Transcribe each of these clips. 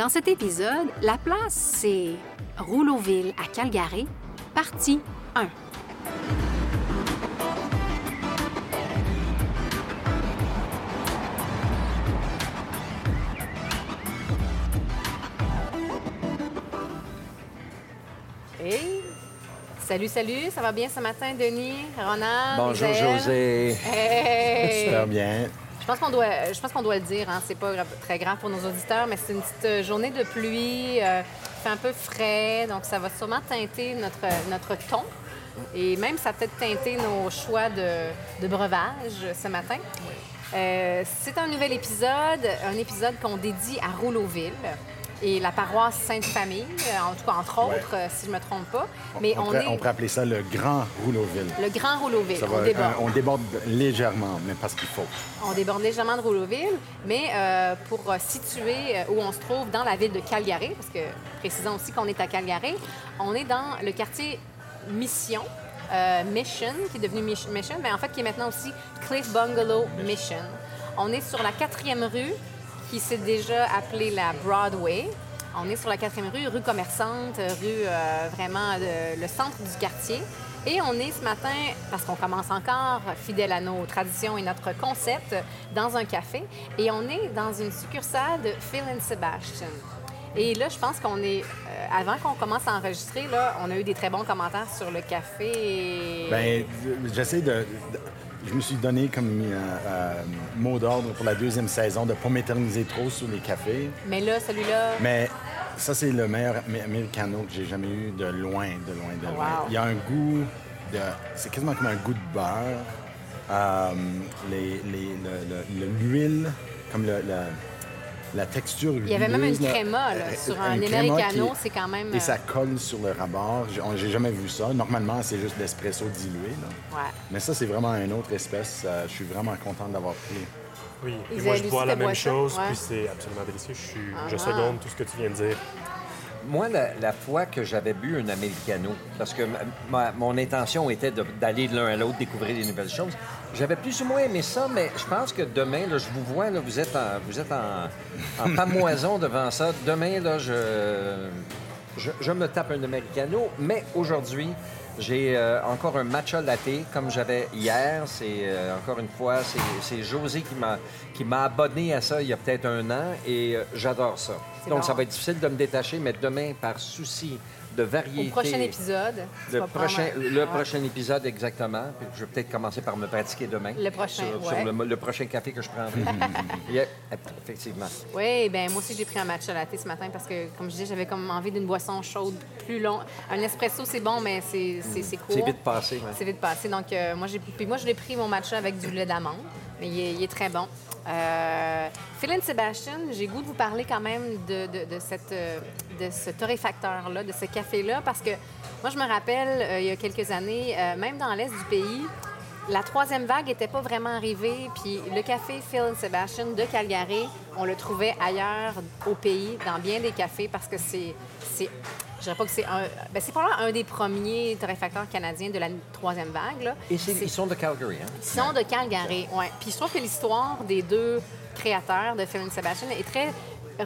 Dans cet épisode, la place, c'est Rouleauville à Calgary, partie 1. Hey! Salut, salut, ça va bien ce matin, Denis, Ronald? Bonjour? José. Hey! Super bien? Je pense qu'on doit, je pense qu'on doit le dire. Hein. C'est pas très grave pour nos auditeurs, mais c'est une petite euh, journée de pluie. euh, il fait un peu frais, donc ça va sûrement teinter notre, notre ton. Et même, ça a peut-être teinté nos choix de, de breuvage ce matin. Euh, c'est un nouvel épisode, un épisode qu'on dédie à Rouleauville et la paroisse Sainte-Famille, euh, en tout cas, entre autres, euh, si je me trompe pas. Mais on, on, pourrait, est on pourrait appeler ça le Grand Rouleauville. le Grand Rouleauville. Ça on va- déborde. on déborde légèrement, mais parce qu'il faut. On déborde légèrement de Rouleauville, mais euh, pour situer où on se trouve dans la ville de Calgary, parce que précisons aussi qu'on est à Calgary, on est dans le quartier Mission, euh, Mission, qui est devenu Mission, mais en fait qui est maintenant aussi Cliff Bungalow Mission. On est sur la quatrième rue, qui s'est déjà appelée la Broadway. On est sur la quatrième rue, rue commerçante, rue euh, vraiment euh, le centre du quartier. Et on est ce matin, parce qu'on commence encore, fidèle à nos traditions et notre concept, dans un café. Et on est dans une succursale de Phil and Sebastian. Et là, je pense qu'on est. euh, avant qu'on commence à enregistrer, là, on a eu des très bons commentaires sur le café. et- Ben, j'essaie de- Je me suis donné comme euh, euh, mot d'ordre pour la deuxième saison de ne pas m'éterniser trop sur les cafés. Mais là, celui-là. Mais ça, c'est le meilleur americano que j'ai jamais eu de loin, de loin, de loin. Wow. Il y a un goût de... C'est quasiment comme un goût de beurre. Euh, les- les- le- le- L'huile, comme le- la, texture Il y avait même une créma là, Euh, sur un, créma americano, c'est quand même. Et ça euh, colle sur le rabord. J'ai jamais vu ça. Normalement, c'est juste l'espresso dilué. là. Ouais. Mais ça, c'est vraiment une autre espèce. Euh, je suis vraiment content d'avoir pris. Oui, et moi je bois la même boisson, chose, ouais. puis c'est absolument délicieux. Je, suis, je Ah. seconde tout ce que tu viens de dire. Moi, la, la fois que j'avais bu un americano, parce que ma- mon intention était d'aller de l'un à l'autre découvrir des nouvelles choses, j'avais plus ou moins aimé ça, mais je pense que demain, là, je vous vois, là, vous êtes en, vous êtes en, en pamoison devant ça. Demain, là, je, je, je me tape un americano, mais aujourd'hui, j'ai euh, encore un matcha latte comme j'avais hier. C'est euh, encore une fois, c'est- José qui m'a qui m'a abonné à ça il y a peut-être un an et euh, j'adore ça. Donc bon. ça va être difficile de me détacher, mais demain, par souci de variété. Au prochain épisode. Le prendre- prochain, le Ouais. prochain épisode, exactement. Puis je vais peut-être commencer par me pratiquer demain. Le prochain, Sur, ouais. sur le, le prochain café que je prendrai. Yeah, effectivement. Oui, ben moi aussi j'ai pris un matcha latte ce matin parce que, comme je disais, j'avais comme envie d'une boisson chaude plus long. Un espresso, c'est bon, mais c'est court. C'est vite passé. ouais. C'est vite passé. Donc, euh, moi, j'ai puis moi, je l'ai pris mon matcha avec du lait d'amande, mais il est, il est très bon. Euh, Phil Sebastian, j'ai goût de vous parler quand même euh, de ce torréfacteur-là, de ce café-là, parce que moi, je me rappelle, euh, il y a quelques années, euh, même dans l'Est du pays, la troisième vague n'était pas vraiment arrivée, puis le café Phil Sebastian de Calgary, on le trouvait ailleurs au pays, dans bien des cafés, parce que c'est... Je dirais pas que c'est un... Ben, c'est probablement un des premiers torréfacteurs canadiens de la troisième vague, là. Et c'est- C'est- ils sont de Calgary, hein? ils sont de Calgary, ouais. Puis je trouve que l'histoire des deux créateurs de Phil and Sebastian est très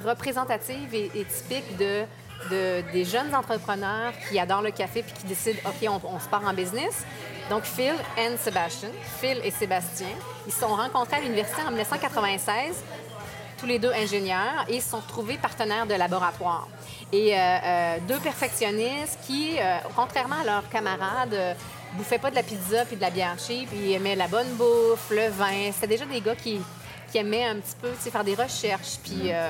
représentative et, et typique de, de- des jeunes entrepreneurs qui adorent le café puis qui décident, OK, on, on se part en business. Donc, Phil and Sebastian, Phil et Sébastien, ils se sont rencontrés à l'université en 1996 tous les deux ingénieurs, et ils se sont retrouvés partenaires de laboratoire. Et euh, euh, deux perfectionnistes qui, euh, contrairement à leurs camarades, bouffaient pas de la pizza puis de la bière cheap, ils aimaient la bonne bouffe, le vin. C'était déjà des gars qui, qui aimaient un petit peu faire des recherches puis euh,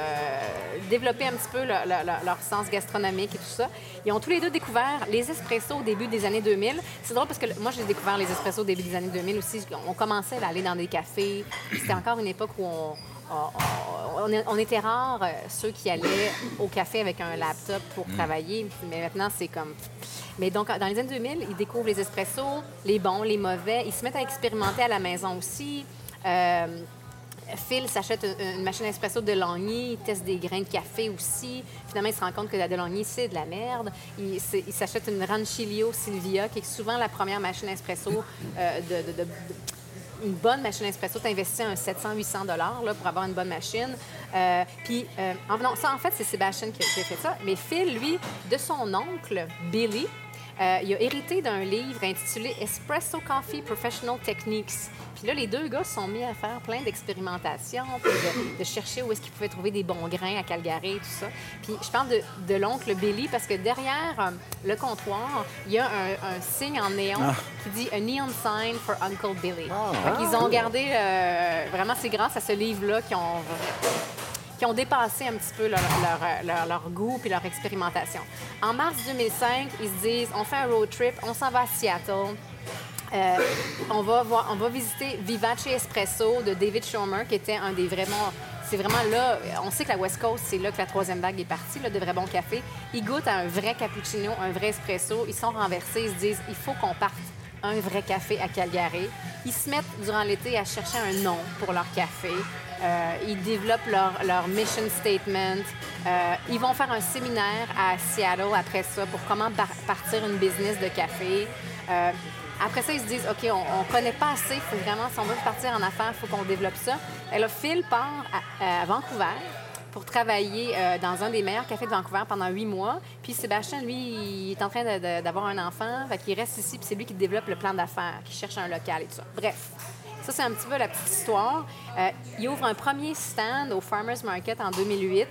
développer un petit peu leur, leur- leur- leur sens gastronomique et tout ça. Ils ont tous les deux découvert les espressos au début des années 2000. C'est drôle parce que moi, j'ai découvert les espressos au début des années 2000 aussi. On commençait à aller dans des cafés. C'était encore une époque où on, on, était rares, euh, ceux qui allaient au café avec un laptop pour travailler. Mais maintenant, c'est comme... Mais donc, dans les années 2000, ils découvrent les espressos, les bons, les mauvais. Ils se mettent à expérimenter à la maison aussi. Euh, Phil s'achète une, une machine espresso de Longny, il teste des grains de café aussi. Finalement, il se rend compte que la de Longny, c'est de la merde. Il, s'achète une Rancilio Silvia, qui est souvent la première machine espresso euh, de- de- de- de- une bonne machine espresso, tu investis un 700-800 dollars pour avoir une bonne machine. Euh, puis, euh, en venant, ça, en fait, c'est Sébastien qui, qui a fait ça. Mais Phil, lui, de son oncle, Billy, euh, il a hérité d'un livre intitulé Espresso Coffee Professional Techniques. Puis là, les deux gars se sont mis à faire plein d'expérimentations, puis de, de chercher où est-ce qu'ils pouvaient trouver des bons grains à Calgary et tout ça. Puis je parle de, de l'oncle Billy parce que derrière euh, le comptoir, il y a un, un signe en néon Ah. qui dit A Neon Sign for Uncle Billy. Ah. Fait qu'ils ont gardé, euh, vraiment, c'est grâce à ce livre-là qu'ils ont qui ont dépassé un petit peu leur, goût puis leur expérimentation. En mars 2005, ils se disent on fait un road trip, on s'en va à Seattle. Euh, on, va visiter Vivace Espresso de David Schomer, qui était un des vraiment. C'est vraiment là. On sait que la West Coast, c'est là que la troisième vague est partie, de vrai bon café. Ils goûtent à un vrai cappuccino, un vrai espresso. Ils sont renversés. Ils se disent il faut qu'on parte un vrai café à Calgary. Ils se mettent durant l'été à chercher un nom pour leur café. Euh, ils développent leur, mission statement. Euh, ils vont faire un séminaire à Seattle après ça pour comment partir une business de café. Euh, après ça, ils se disent, OK, on ne connaît pas assez, faut vraiment, si on veut partir en affaires, il faut qu'on développe ça. Et là, Phil part à, Vancouver pour travailler dans un des meilleurs cafés de Vancouver pendant huit mois. Puis Sébastien, lui, il est en train d'avoir un enfant, fait reste ici, puis c'est lui qui développe le plan d'affaires, qui cherche un local et tout ça. Bref, ça, c'est un petit peu la petite histoire. Euh, il ouvre un premier stand au Farmers Market en 2008.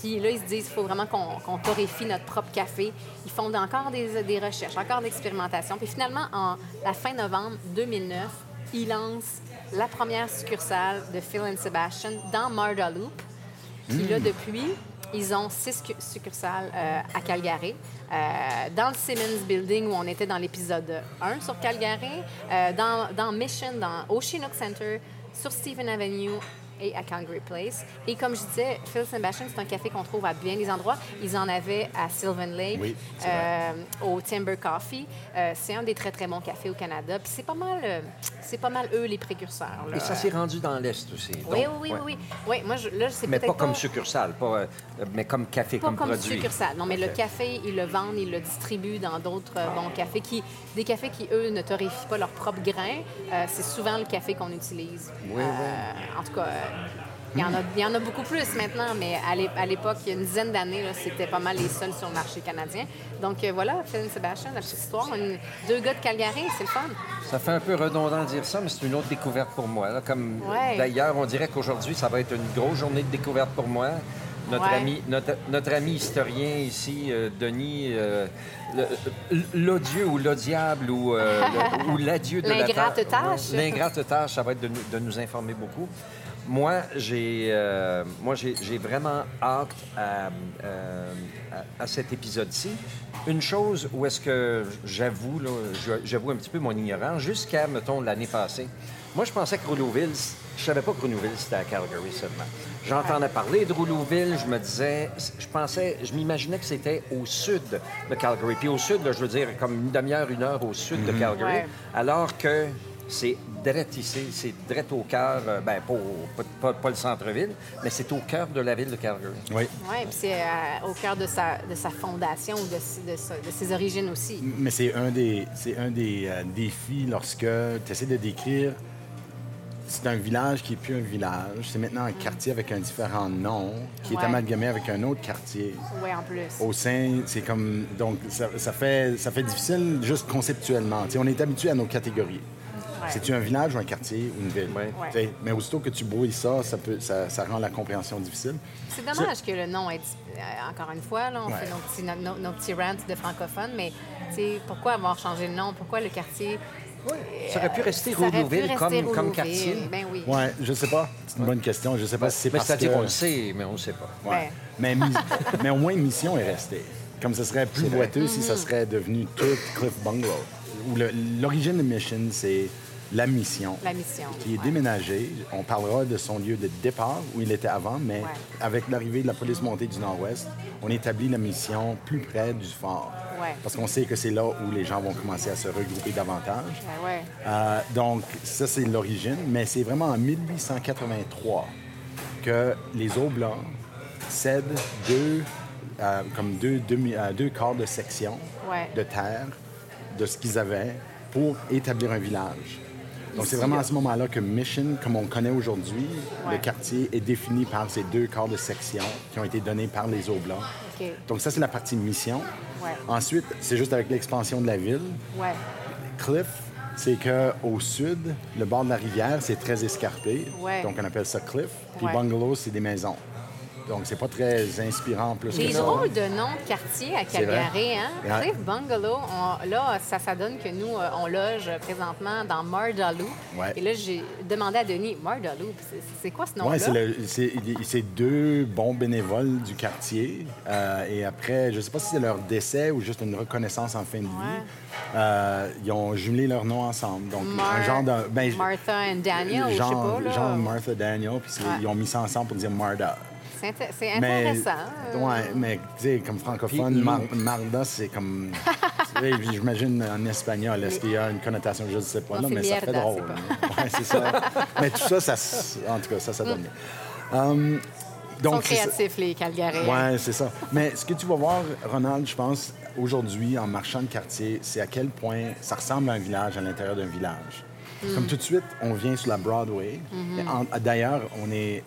Puis là, ils se disent qu'il faut vraiment qu'on torréfie notre propre café. Ils font encore des, des recherches, encore d'expérimentation. Puis finalement, en la fin novembre 2009, ils lancent la première succursale de Phil and Sebastian dans Marda Loop. Puis là, depuis, ils ont six cu- succursales euh, à Calgary. Euh, dans le Simmons Building, où on était dans l'épisode 1 sur Calgary, euh, dans, dans Mission, dans Oceanook Center, sur Stephen Avenue et à Calgary Place. Et comme je disais, Phil Sebastian, c'est un café qu'on trouve à bien des endroits. Ils en avaient à Sylvan Lake, Oui, euh, au Timber Coffee. Euh, c'est un des très, très bons cafés au Canada. Puis c'est pas mal, euh, c'est pas mal eux les précurseurs. là. Et ça s'est rendu dans l'Est aussi. Oui, donc, oui, oui, oui. Oui, moi, je, là, c'est Mais pas comme succursale, pas, mais comme café, pas comme, comme produit. succursale. Non, mais le café, ils le vendent, ils le distribuent dans d'autres bons cafés. Qui, des cafés qui, eux, ne torréfient pas leur propre grain. Euh, c'est souvent le café qu'on utilise. Oui, Euh, En tout cas, il y, en a, il y en a beaucoup plus maintenant, mais à l'é- à l'époque, il y a une dizaine d'années, c'était pas mal les seuls sur le marché canadien. Donc euh, voilà, Phil Sébastien, la petite histoire. Une- deux gars de Calgary, c'est le fun. Ça fait un peu redondant de dire ça, mais c'est une autre découverte pour moi. là. Comme Ouais. d'ailleurs, on dirait qu'aujourd'hui, ça va être une grosse journée de découverte pour moi. Notre, Ouais. ami, notre, notre ami historien ici, euh, Denis, euh, l'odieux ou l'odiable ou, euh, ou l'adieu de la tâche. L'ingrate tâche, ça va être de nous informer beaucoup. Moi, j'ai euh, moi j'ai j'ai vraiment hâte à, euh, à- à cet épisode-ci. Une chose où est-ce que j'avoue, là, j'avoue un petit peu mon ignorance, jusqu'à, mettons, l'année passée. Moi, je pensais que Rouleauville, je savais pas que Rouleauville, c'était à Calgary seulement. J'entendais parler de Rouleauville, je me disais, je pensais, je m'imaginais que c'était au sud de Calgary. Puis au sud, là, je veux dire, comme une demi-heure, une heure au sud de Calgary. Ouais. Alors que c'est direct ici, c'est direct au cœur, euh, ben pas, au- pas, pas- pas le centre-ville, mais c'est au cœur de la ville de Calgary. Oui. Oui, puis c'est euh, au cœur de sa, de sa fondation de, ses origines aussi. Mais c'est un des, c'est un des euh, défis lorsque tu essaies de décrire. C'est un village qui n'est plus un village. C'est maintenant un quartier avec un différent nom qui Ouais. est amalgamé avec un autre quartier. Oui, en plus. Au sein, c'est comme. Donc, ça, ça fait, ça fait difficile juste conceptuellement. Tu sais, on est habitué à nos catégories. C'est-tu un village ou un quartier ou une ville? Ouais. Mais aussitôt que tu brouilles ça, ça, peut, ça, ça rend la compréhension difficile. C'est dommage que le nom est. euh, encore une fois, là, on Ouais. fait nos petits, nos, nos- nos petits rants de francophones, mais pourquoi avoir changé le nom? Pourquoi le quartier. Ça aurait pu rester Ça aurait pu rester comme, comme Rouleauville. quartier. Ben oui. Ouais, je sais pas. C'est une bonne question. Je sais pas si c'est Mais parce c'est-à-dire, que... on le sait, mais on ne sait pas. Ouais. Mais, mis- mais au moins, Mission est restée. Comme ce serait plus boiteux si ça serait devenu tout Cliff Bungalow. Où le- L'origine de Mission, c'est la mission. La mission. Qui est ouais. déménagée. On parlera de son lieu de départ, où il était avant, mais Ouais. avec l'arrivée de la police montée du Nord-Ouest, on établit la mission plus près du fort. Ouais. Parce qu'on sait que c'est là où les gens vont commencer à se regrouper davantage. Ben. Euh, donc, ça, c'est l'origine, mais c'est vraiment en 1883 que les Oblats cèdent deux, euh, comme deux, demi- euh, deux quarts de section de terre de ce qu'ils avaient pour établir un village. Donc, c'est vraiment à ce moment-là que Mission, comme on le connaît aujourd'hui, Ouais. le quartier est défini par ces deux corps de section qui ont été donnés par les Oblats. OK. Donc, ça, c'est la partie mission. Ouais. Ensuite, c'est juste avec l'expansion de la ville. Ouais. Cliff, c'est que au sud, le bord de la rivière, c'est très escarpé. Donc, on appelle ça cliff. Puis bungalow, c'est des maisons. Donc, c'est pas très inspirant plus Des que ça. drôles de noms de quartier à. Calgary, hein? Cliff Bungalow, on- là, ça, ça donne que nous, euh, on loge présentement dans Mardaloo. Ouais. Et là, j'ai demandé à Denis, Mardaloo, c'est- quoi ce nom-là? Oui, c'est, deux bons bénévoles du quartier. Euh, et après, je ne sais pas si c'est leur décès ou juste une reconnaissance en fin de vie. Ouais. euh, ils ont jumelé leurs noms ensemble. Donc, Mar- un genre de. ben, Martha and Daniel, ou je sais genre, pas, là. genre Martha Daniel, puis Ouais. ils ont mis ça ensemble pour dire Marda. C'est inté- c'est Mais, intéressant. euh. ouais, mais tu sais, comme francophone, Mar- Marda, c'est comme. J'imagine en espagnol, est-ce qu'il y a une connotation, je ne sais pas, Non, là, mais ça fait mierda, drôle. Ouais, c'est ça. mais tout ça, ça, s- en tout cas, ça, ça donne bien. Hum, Ils sont donc, c'est ça. créatifs, les Calgaréens. Oui, c'est ça. Mais ce que tu vas voir, Ronald, je pense, aujourd'hui, en marchant le quartier, c'est à quel point ça ressemble à un village à l'intérieur d'un village. Mm. Comme tout de suite, on vient sur la Broadway. Mm-hmm. D'ailleurs, on est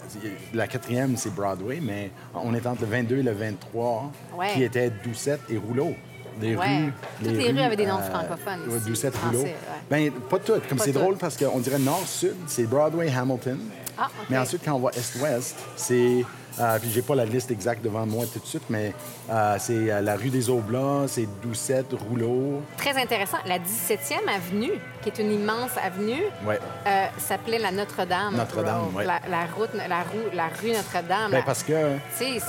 la quatrième, c'est Broadway, mais on est entre le 22 et le 23, Ouais. qui était Doucette et Rouleau. Les Ouais. rues, Toutes les rues avaient des noms francophones ouais, ici, Doucette, français, Rouleau. ouais. Ben, pas toutes. Comme c'est drôle parce qu'on dirait nord-sud, c'est Broadway, Hamilton. Ah. Mais ensuite, quand on va est-ouest, c'est. Euh, puis j'ai pas la liste exacte devant moi tout de suite, mais euh, c'est euh, la rue des Oblats, c'est Doucette, Rouleau. Très intéressant. La 17e avenue, qui est une immense avenue, Ouais. euh, s'appelait la Notre-Dame. Notre-Dame, ouais. la, la route, la, rue, la rue Notre-Dame. La- parce que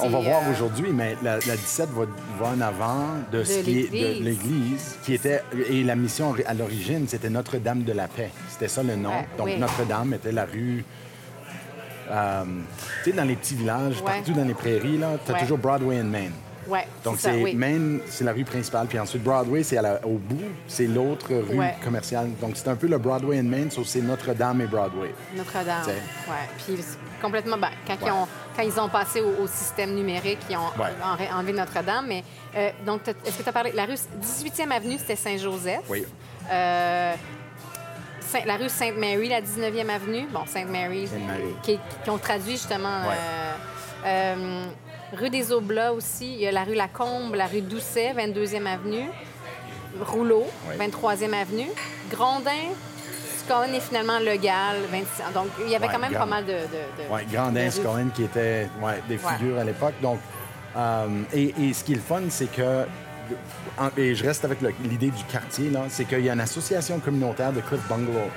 on va voir aujourd'hui, mais la, la 17 va, va en avant de, ce qui est de l'église. qui était et la mission à l'origine, c'était Notre-Dame de la Paix. C'était ça le nom. Donc oui. Notre-Dame était la rue. Euh, tu sais, dans les petits villages, Ouais. partout dans les prairies, là, tu as Ouais. toujours Broadway and Main. Ouais, Donc, c'est oui. Main, c'est la rue principale, puis ensuite Broadway, c'est au bout, c'est l'autre rue Ouais. commerciale. Donc, c'est un peu le Broadway and Main, sauf c'est Notre-Dame et Broadway. Notre-Dame. Ouais. Puis complètement. Ben, quand, Ouais. ils ont, quand ils ont passé au, au système numérique, ils ont en- enlevé Notre-Dame. Mais euh, donc, t'as- est-ce que tu as parlé. La rue 18e avenue, c'était Saint-Joseph? Oui. Euh, la rue Sainte-Marie, la 19e avenue. Bon, Sainte-Marie, qui, qui ont traduit justement. Ouais. euh, euh, rue des Oblats aussi. Il y a la rue Lacombe, la rue Doucet, 22e avenue. Rouleau, Ouais. 23e avenue. Grondin, Scullin et finalement Le Gall, 26 Donc, il y avait Ouais, quand même Grand- pas mal de. de, de Oui, rues. Scullin, qui étaient ouais, des Ouais. figures à l'époque. Donc, euh, et, et ce qui est le fun, c'est que, et je reste avec l'idée du quartier, c'est qu'il y a une association communautaire de Cliff Bungalow.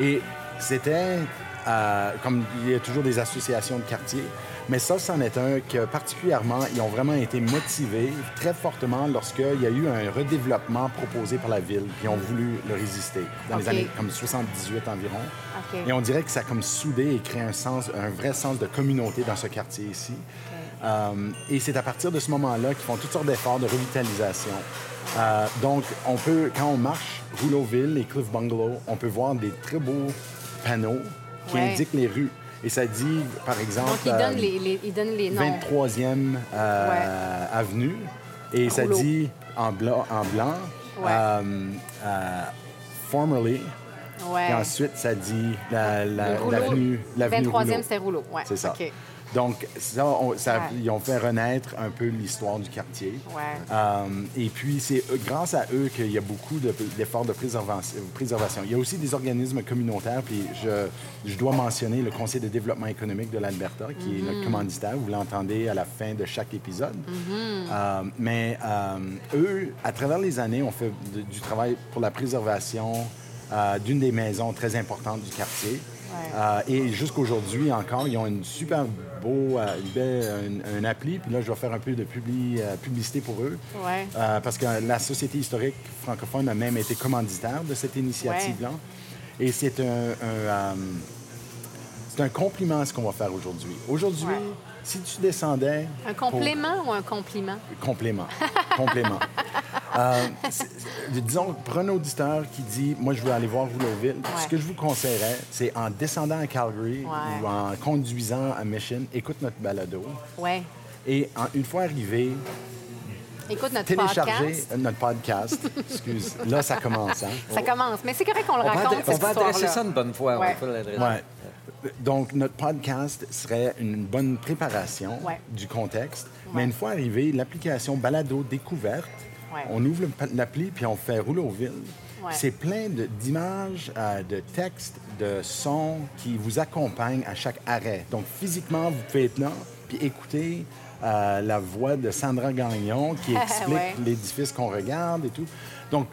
Et c'était, euh, comme il y a toujours des associations de quartier, mais ça, c'en est un que particulièrement, ils ont vraiment été motivés très fortement lorsqu'il y a eu un redéveloppement proposé par la ville, puis ils ont voulu le résister dans OK. les années comme 78 environ. Et on dirait que ça a comme soudé et créé un, sens, un vrai sens de communauté dans ce quartier ici. Euh, et c'est à partir de ce moment-là qu'ils font toutes sortes d'efforts de revitalisation. Euh, donc, on peut, quand on marche Rouleauville et Cliff Bungalow, on peut voir des très beaux panneaux qui Ouais. indiquent les rues. Et ça dit, par exemple, Donc, ils euh, donnent les, les- ils donnent les noms. 23e euh, avenue. Et ça dit en blanc, en blanc Ouais. formerly. Et ensuite, ça dit la- la- l'avenue l'avenue 23e, Rouleau. c'était Rouleau. C'est ça. OK. Donc, ça, on- ça- Ouais. ils ont fait renaître un peu l'histoire du quartier. Ouais. Euh, et puis, c'est eux- grâce à eux qu'il y a beaucoup de- d'efforts de, préservation, préservation. Il y a aussi des organismes communautaires, puis je, je dois mentionner le Conseil de développement économique de l'Alberta, qui est notre commanditaire. Vous l'entendez à la fin de chaque épisode. Mm-hmm. Euh, mais euh, eux, à travers les années, ont fait de- du travail pour la préservation euh, d'une des maisons très importantes du quartier. Ouais. Euh, et jusqu'aujourd'hui encore, ils ont une super beau, euh, une belle, un, un appli. Puis là, je vais faire un peu de publi- euh, publicité pour eux. Ouais. Euh, parce que la Société historique francophone a même été commanditaire de cette initiative-là. Et c'est un, un, c'est un compliment ce qu'on va faire aujourd'hui. Aujourd'hui, si tu descendais... Un pour- complément ou un compliment? Complément. Complément. Euh, disons, pour un auditeur qui dit Moi, je veux aller voir Rouleauville, Ouais. ce que je vous conseillerais, c'est en descendant à Calgary Ouais. ou en conduisant à Mission, écoute notre balado. Ouais. Et en- une fois arrivé, Écoute notre télécharger podcast. notre podcast. Excuse. Là, ça commence. Hein? Ça commence. Mais c'est correct qu'on le On raconte, on va adresser ça une bonne fois. Ouais. On l'adresser. Ouais. Donc, notre podcast serait une bonne préparation Ouais. du contexte. Ouais. Mais une fois arrivé, l'application Balado Découverte, Ouais. on ouvre l'appli puis on fait rouler au. Ouais. C'est plein de- d'images, euh, de textes, de sons qui vous accompagnent à chaque arrêt. Donc, physiquement, vous pouvez être là puis écouter euh, la voix de Sandra Gagnon qui explique Ouais. l'édifice qu'on regarde et tout. Donc,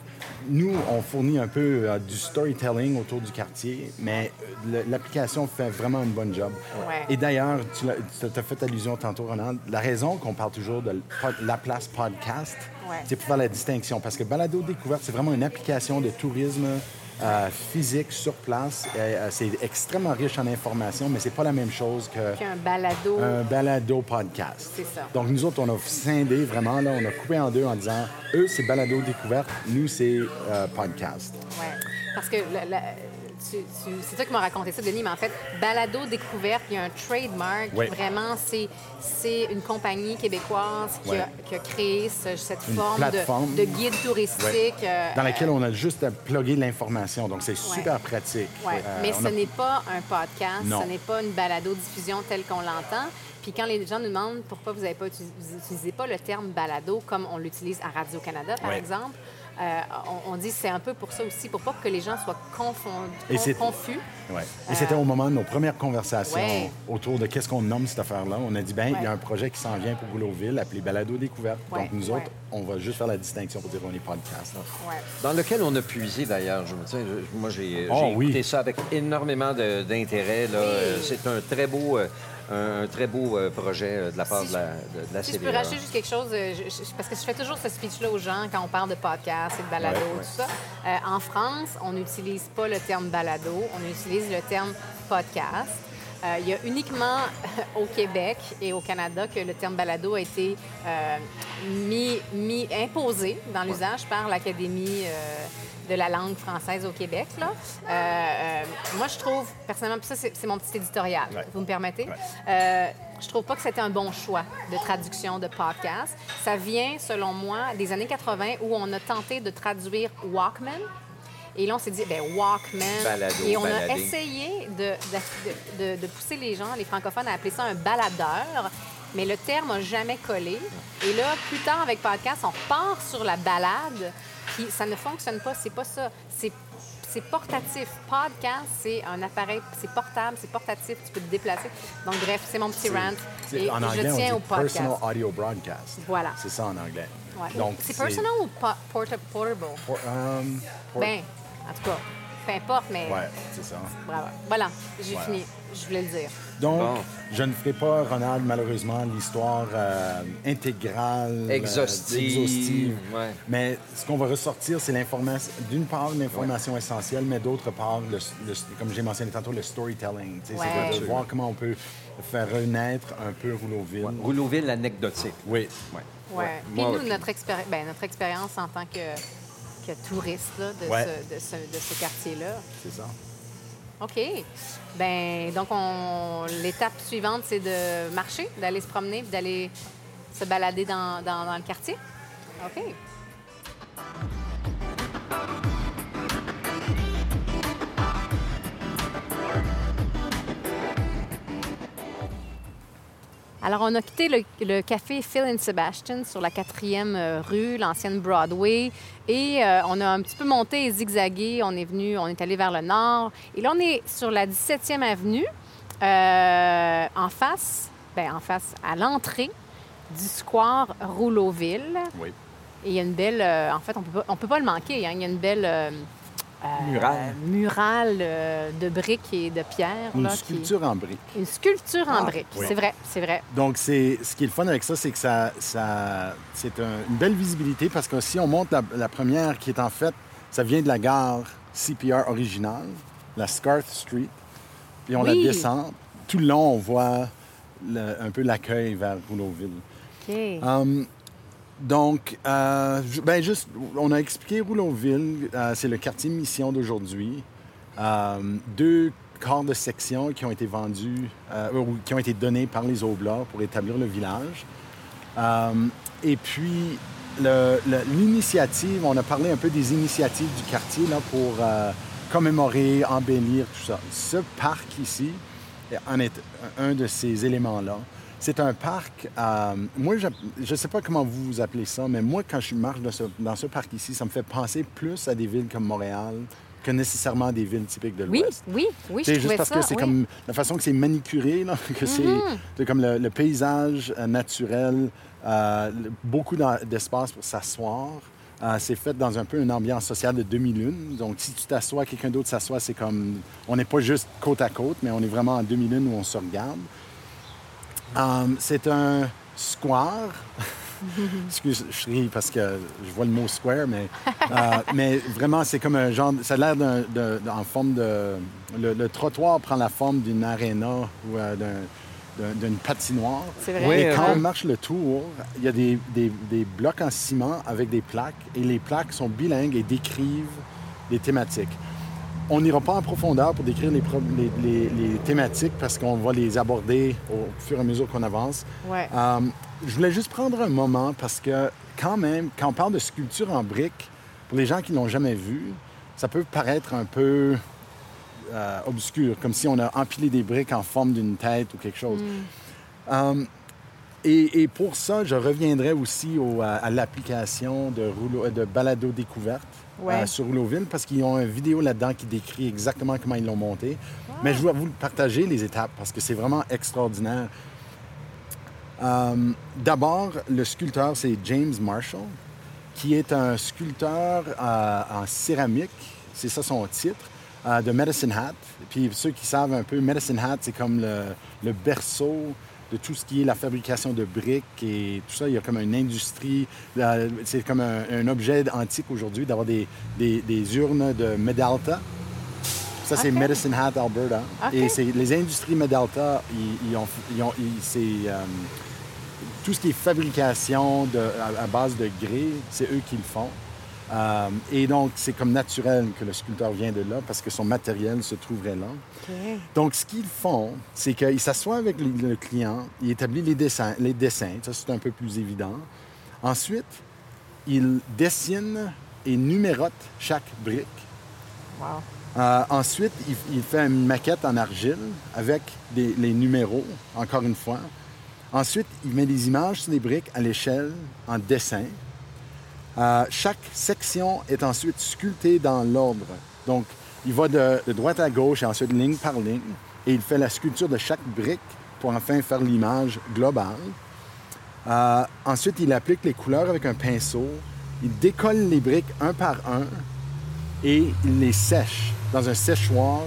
nous, on fournit un peu euh, du storytelling autour du quartier, mais euh, l'application fait vraiment une bonne job. Ouais. Et d'ailleurs, tu as fait allusion tantôt, Ronald, la raison qu'on parle toujours de la place podcast, Ouais. c'est pour faire la distinction. Parce que Balado Découverte, c'est vraiment une application de tourisme euh, physique sur place. Euh, c'est extrêmement riche en informations, mais c'est pas la même chose que Puis un balado. un balado podcast. C'est ça. Donc, nous autres, on a scindé vraiment, là, on a coupé en deux en disant, eux, c'est balado découverte, nous, c'est euh, podcast. Ouais. Parce que la- la- tu- tu- c'est toi qui m'as raconté ça, Denis, mais en fait, Balado Découverte, il y a un trademark. Oui. Vraiment, c'est, c'est une compagnie québécoise qui, a, Ouais. qui a créé ce- cette Une forme de, de guide touristique. Euh, Dans laquelle on a juste à plugger de l'information. Donc, c'est super pratique. Euh, Mais ce a- n'est pas un podcast, Non. ce n'est pas une balado-diffusion telle qu'on l'entend. Puis quand les gens nous demandent pourquoi vous n'avez pas utilisé, vous utilisez pas le terme balado comme on l'utilise à Radio-Canada, par exemple, euh, on, on dit que c'est un peu pour ça aussi, pour pas que les gens soient confondus, Et confus. Ouais. Et c'était au moment de nos premières conversations Euh, Ouais. autour de qu'est-ce qu'on nomme cette affaire-là. On a dit, ben il y a un projet qui s'en vient pour Gouloville, appelé Balado Découverte. Ouais, Donc, nous ouais. autres, on va juste faire la distinction pour dire qu'on est podcast. Ouais. Dans lequel on a puisé d'ailleurs. Je, je- moi, j'ai Oh, j'ai oui. écouté ça avec énormément d'intérêt. Euh, C'est un très beau, euh, un, un très beau euh, projet euh, de la part Si de la, de, de la Si je peux rajouter juste quelque chose, euh, je- je- parce que je fais toujours ce speech-là aux gens quand on parle de podcast et de balado, Ouais, ouais. tout ça. Euh, en France, on n'utilise pas le terme balado, on utilise le terme podcast. Euh, il y a uniquement au Québec et au Canada que le terme balado a été euh, mis, mis- imposé dans l'usage par l'Académie de la langue française au Québec. Là. Euh, euh, moi, je trouve, personnellement, puis ça, c'est c'est mon petit éditorial, Ouais. vous me permettez? Ouais. Euh, je trouve pas que c'était un bon choix de traduction de podcast. Ça vient, selon moi, des années 80 où on a tenté de traduire Walkman. Et là, on s'est dit, ben Walkman. Balado, et on baladé. a essayé de, de- de- de pousser les gens, les francophones, à appeler ça un baladeur. Mais le terme n'a jamais collé. Et là, plus tard, avec podcast, on part sur la balade. Puis ça ne fonctionne pas. C'est pas ça. C'est c'est portatif. Podcast, c'est un appareil, c'est portable, c'est portatif, tu peux te déplacer. Donc, bref, c'est mon petit rant. C'est- Et en je anglais, tiens on au podcast. Personal Audio Broadcast. Voilà. C'est ça en anglais. Ouais. Donc, c'est personal ou po- porta- portable? Pour- Ben, en tout cas, peu importe, mais Ouais, c'est ça. bravo. Voilà, j'ai Voilà. fini. Je voulais le dire. Donc, Bon. je ne ferai pas, Ronald, malheureusement, l'histoire euh, intégrale, euh, Exhaustive, ouais. Mais ce qu'on va ressortir, c'est l'information, d'une part, l'information essentielle, mais d'autre part, le, le- comme j'ai mentionné tantôt, le storytelling. Tu sais, Ouais. C'est de, de voir comment on peut faire renaître un peu Rouleauville. Rouleauville anecdotique. Oui. Ouais. Puis Moi, nous, ok. notre, expéri- ben, notre expérience en tant que, que touriste là, de, Ouais. ce, de ce, de ce quartier-là. C'est ça. OK. Ben, donc, on... l'étape suivante, c'est de marcher, d'aller se promener, d'aller se balader dans, dans- dans le quartier. OK. Alors, on a quitté le, le café Phil and Sebastian sur la quatrième euh, rue, l'ancienne Broadway, et euh, on a un petit peu monté et zigzagué. On est venu, on est allé vers le nord, et là, on est sur la 17e avenue, euh, en face, ben, en face, à l'entrée du square Rouleauville. Oui. Et il y a une belle, euh, en fait, on peut pas, on peut pas le manquer. hein. Il y a une belle euh, Murale. murale, euh, de briques et de pierres. Une là, qui- sculpture en briques. Une sculpture en Ah, briques. oui. C'est vrai, c'est vrai. Donc, c'est, ce qui est le fun avec ça, c'est que ça, ça, c'est un- une belle visibilité parce que si on monte la, la première, qui est en fait, ça vient de la gare CPR originale, la Scarth Street, puis on Oui. la descend. Tout le long, on voit le- un peu l'accueil vers Rouleauville. OK. Hum, donc, euh, ben juste, on a expliqué Rouleauville, euh, c'est le quartier mission d'aujourd'hui. Euh, deux corps de section qui ont été vendus, ou qui ont été donnés par les Oblats pour établir le village. Et puis, l'initiative, on a parlé un peu des initiatives du quartier là, pour commémorer, embellir, tout ça. Ce parc ici en est un de ces éléments-là. C'est un parc, euh, moi je ne sais pas comment vous vous appelez ça, mais moi quand je marche dans ce, dans ce parc ici, ça me fait penser plus à des villes comme Montréal que nécessairement des villes typiques de Oui, l'Ouest. oui, oui, je C'est juste parce ça. que c'est oui. comme la façon que c'est manicuré, là, que c'est Mm-hmm. c'est comme le, le paysage euh, naturel, euh, beaucoup d'espace pour s'asseoir. Euh, c'est fait dans un peu une ambiance sociale de demi-lune. Donc, si tu t'assois, quelqu'un d'autre s'assoit, c'est comme. On n'est pas juste côte à côte, mais on est vraiment en demi-lune où on se regarde. Euh, c'est un square. Excuse, je ris parce que je vois le mot square, mais, euh, mais vraiment, c'est comme un genre. Ça a l'air d'un, en forme de. Le, le trottoir prend la forme d'une aréna ou euh, d'un- d'un- d'une patinoire. C'est vrai. Oui, Et quand ouais. on marche le tour, il y a des, des- des blocs en ciment avec des plaques et les plaques sont bilingues et décrivent des thématiques. On n'ira pas en profondeur pour décrire les, pro- les- les- les thématiques parce qu'on va les aborder au fur et à mesure qu'on avance. Ouais. Euh, je voulais juste prendre un moment parce que quand même, quand on parle de sculpture en briques, pour les gens qui l'ont jamais vu, ça peut paraître un peu euh, obscur, comme si on a empilé des briques en forme d'une tête ou quelque chose. Euh, et, et pour ça, je reviendrai aussi au- à, à l'application de, rouleau- de balado découverte Ouais. euh, sur Rouleauville parce qu'ils ont une vidéo là-dedans qui décrit exactement comment ils l'ont monté. Mais je dois vous partager, les étapes, parce que c'est vraiment extraordinaire. Euh, D'abord, le sculpteur, c'est James Marshall, qui est un sculpteur euh, en céramique, c'est ça son titre, de Medicine Hat. Puis ceux qui savent un peu, Medicine Hat, c'est comme le, le berceau de tout ce qui est la fabrication de briques et tout ça. Il y a comme une industrie, c'est comme un, un objet antique aujourd'hui d'avoir des, des- des urnes de Medalta. Ça, c'est. Medicine Hat, Alberta. Ok. Et c'est les industries Medalta, ils, ils ont, ils ont- ils- euh, tout ce qui est fabrication de, à, à base de grès, c'est eux qui le font. Euh, et donc, c'est comme naturel que le sculpteur vient de là parce que son matériel se trouverait là. Donc, ce qu'ils font, c'est qu'ils s'assoient avec le, le client, ils établissent les dessins, les dessins, ça c'est un peu plus évident. Ensuite, ils dessinent et numérotent chaque brique. Wow. Euh, ensuite, il, il fait une maquette en argile avec des- les numéros, encore une fois. Ensuite, il met des images sur les briques à l'échelle en dessin. Euh, chaque section est ensuite sculptée dans l'ordre. Donc, il va de, droite à gauche et ensuite ligne par ligne. Et il fait la sculpture de chaque brique pour enfin faire l'image globale. Euh, ensuite, il applique les couleurs avec un pinceau. Il décolle les briques un par un et il les sèche dans un séchoir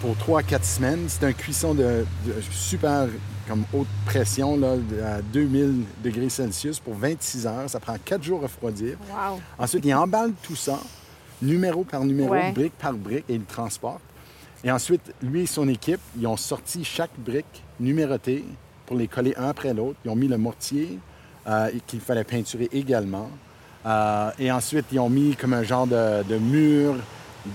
pour 3 à 4 semaines. C'est un cuisson de super comme haute pression là, à 2000 degrés Celsius pour 26 heures. Ça prend 4 jours à refroidir. Wow. Ensuite, il emballe tout ça, numéro par numéro, Ouais. brique par brique, et il le transporte. Et ensuite, lui et son équipe, ils ont sorti chaque brique numérotée pour les coller un après l'autre. Ils ont mis le mortier euh, qu'il fallait peinturer également. Euh, et ensuite, ils ont mis comme un genre de, de mur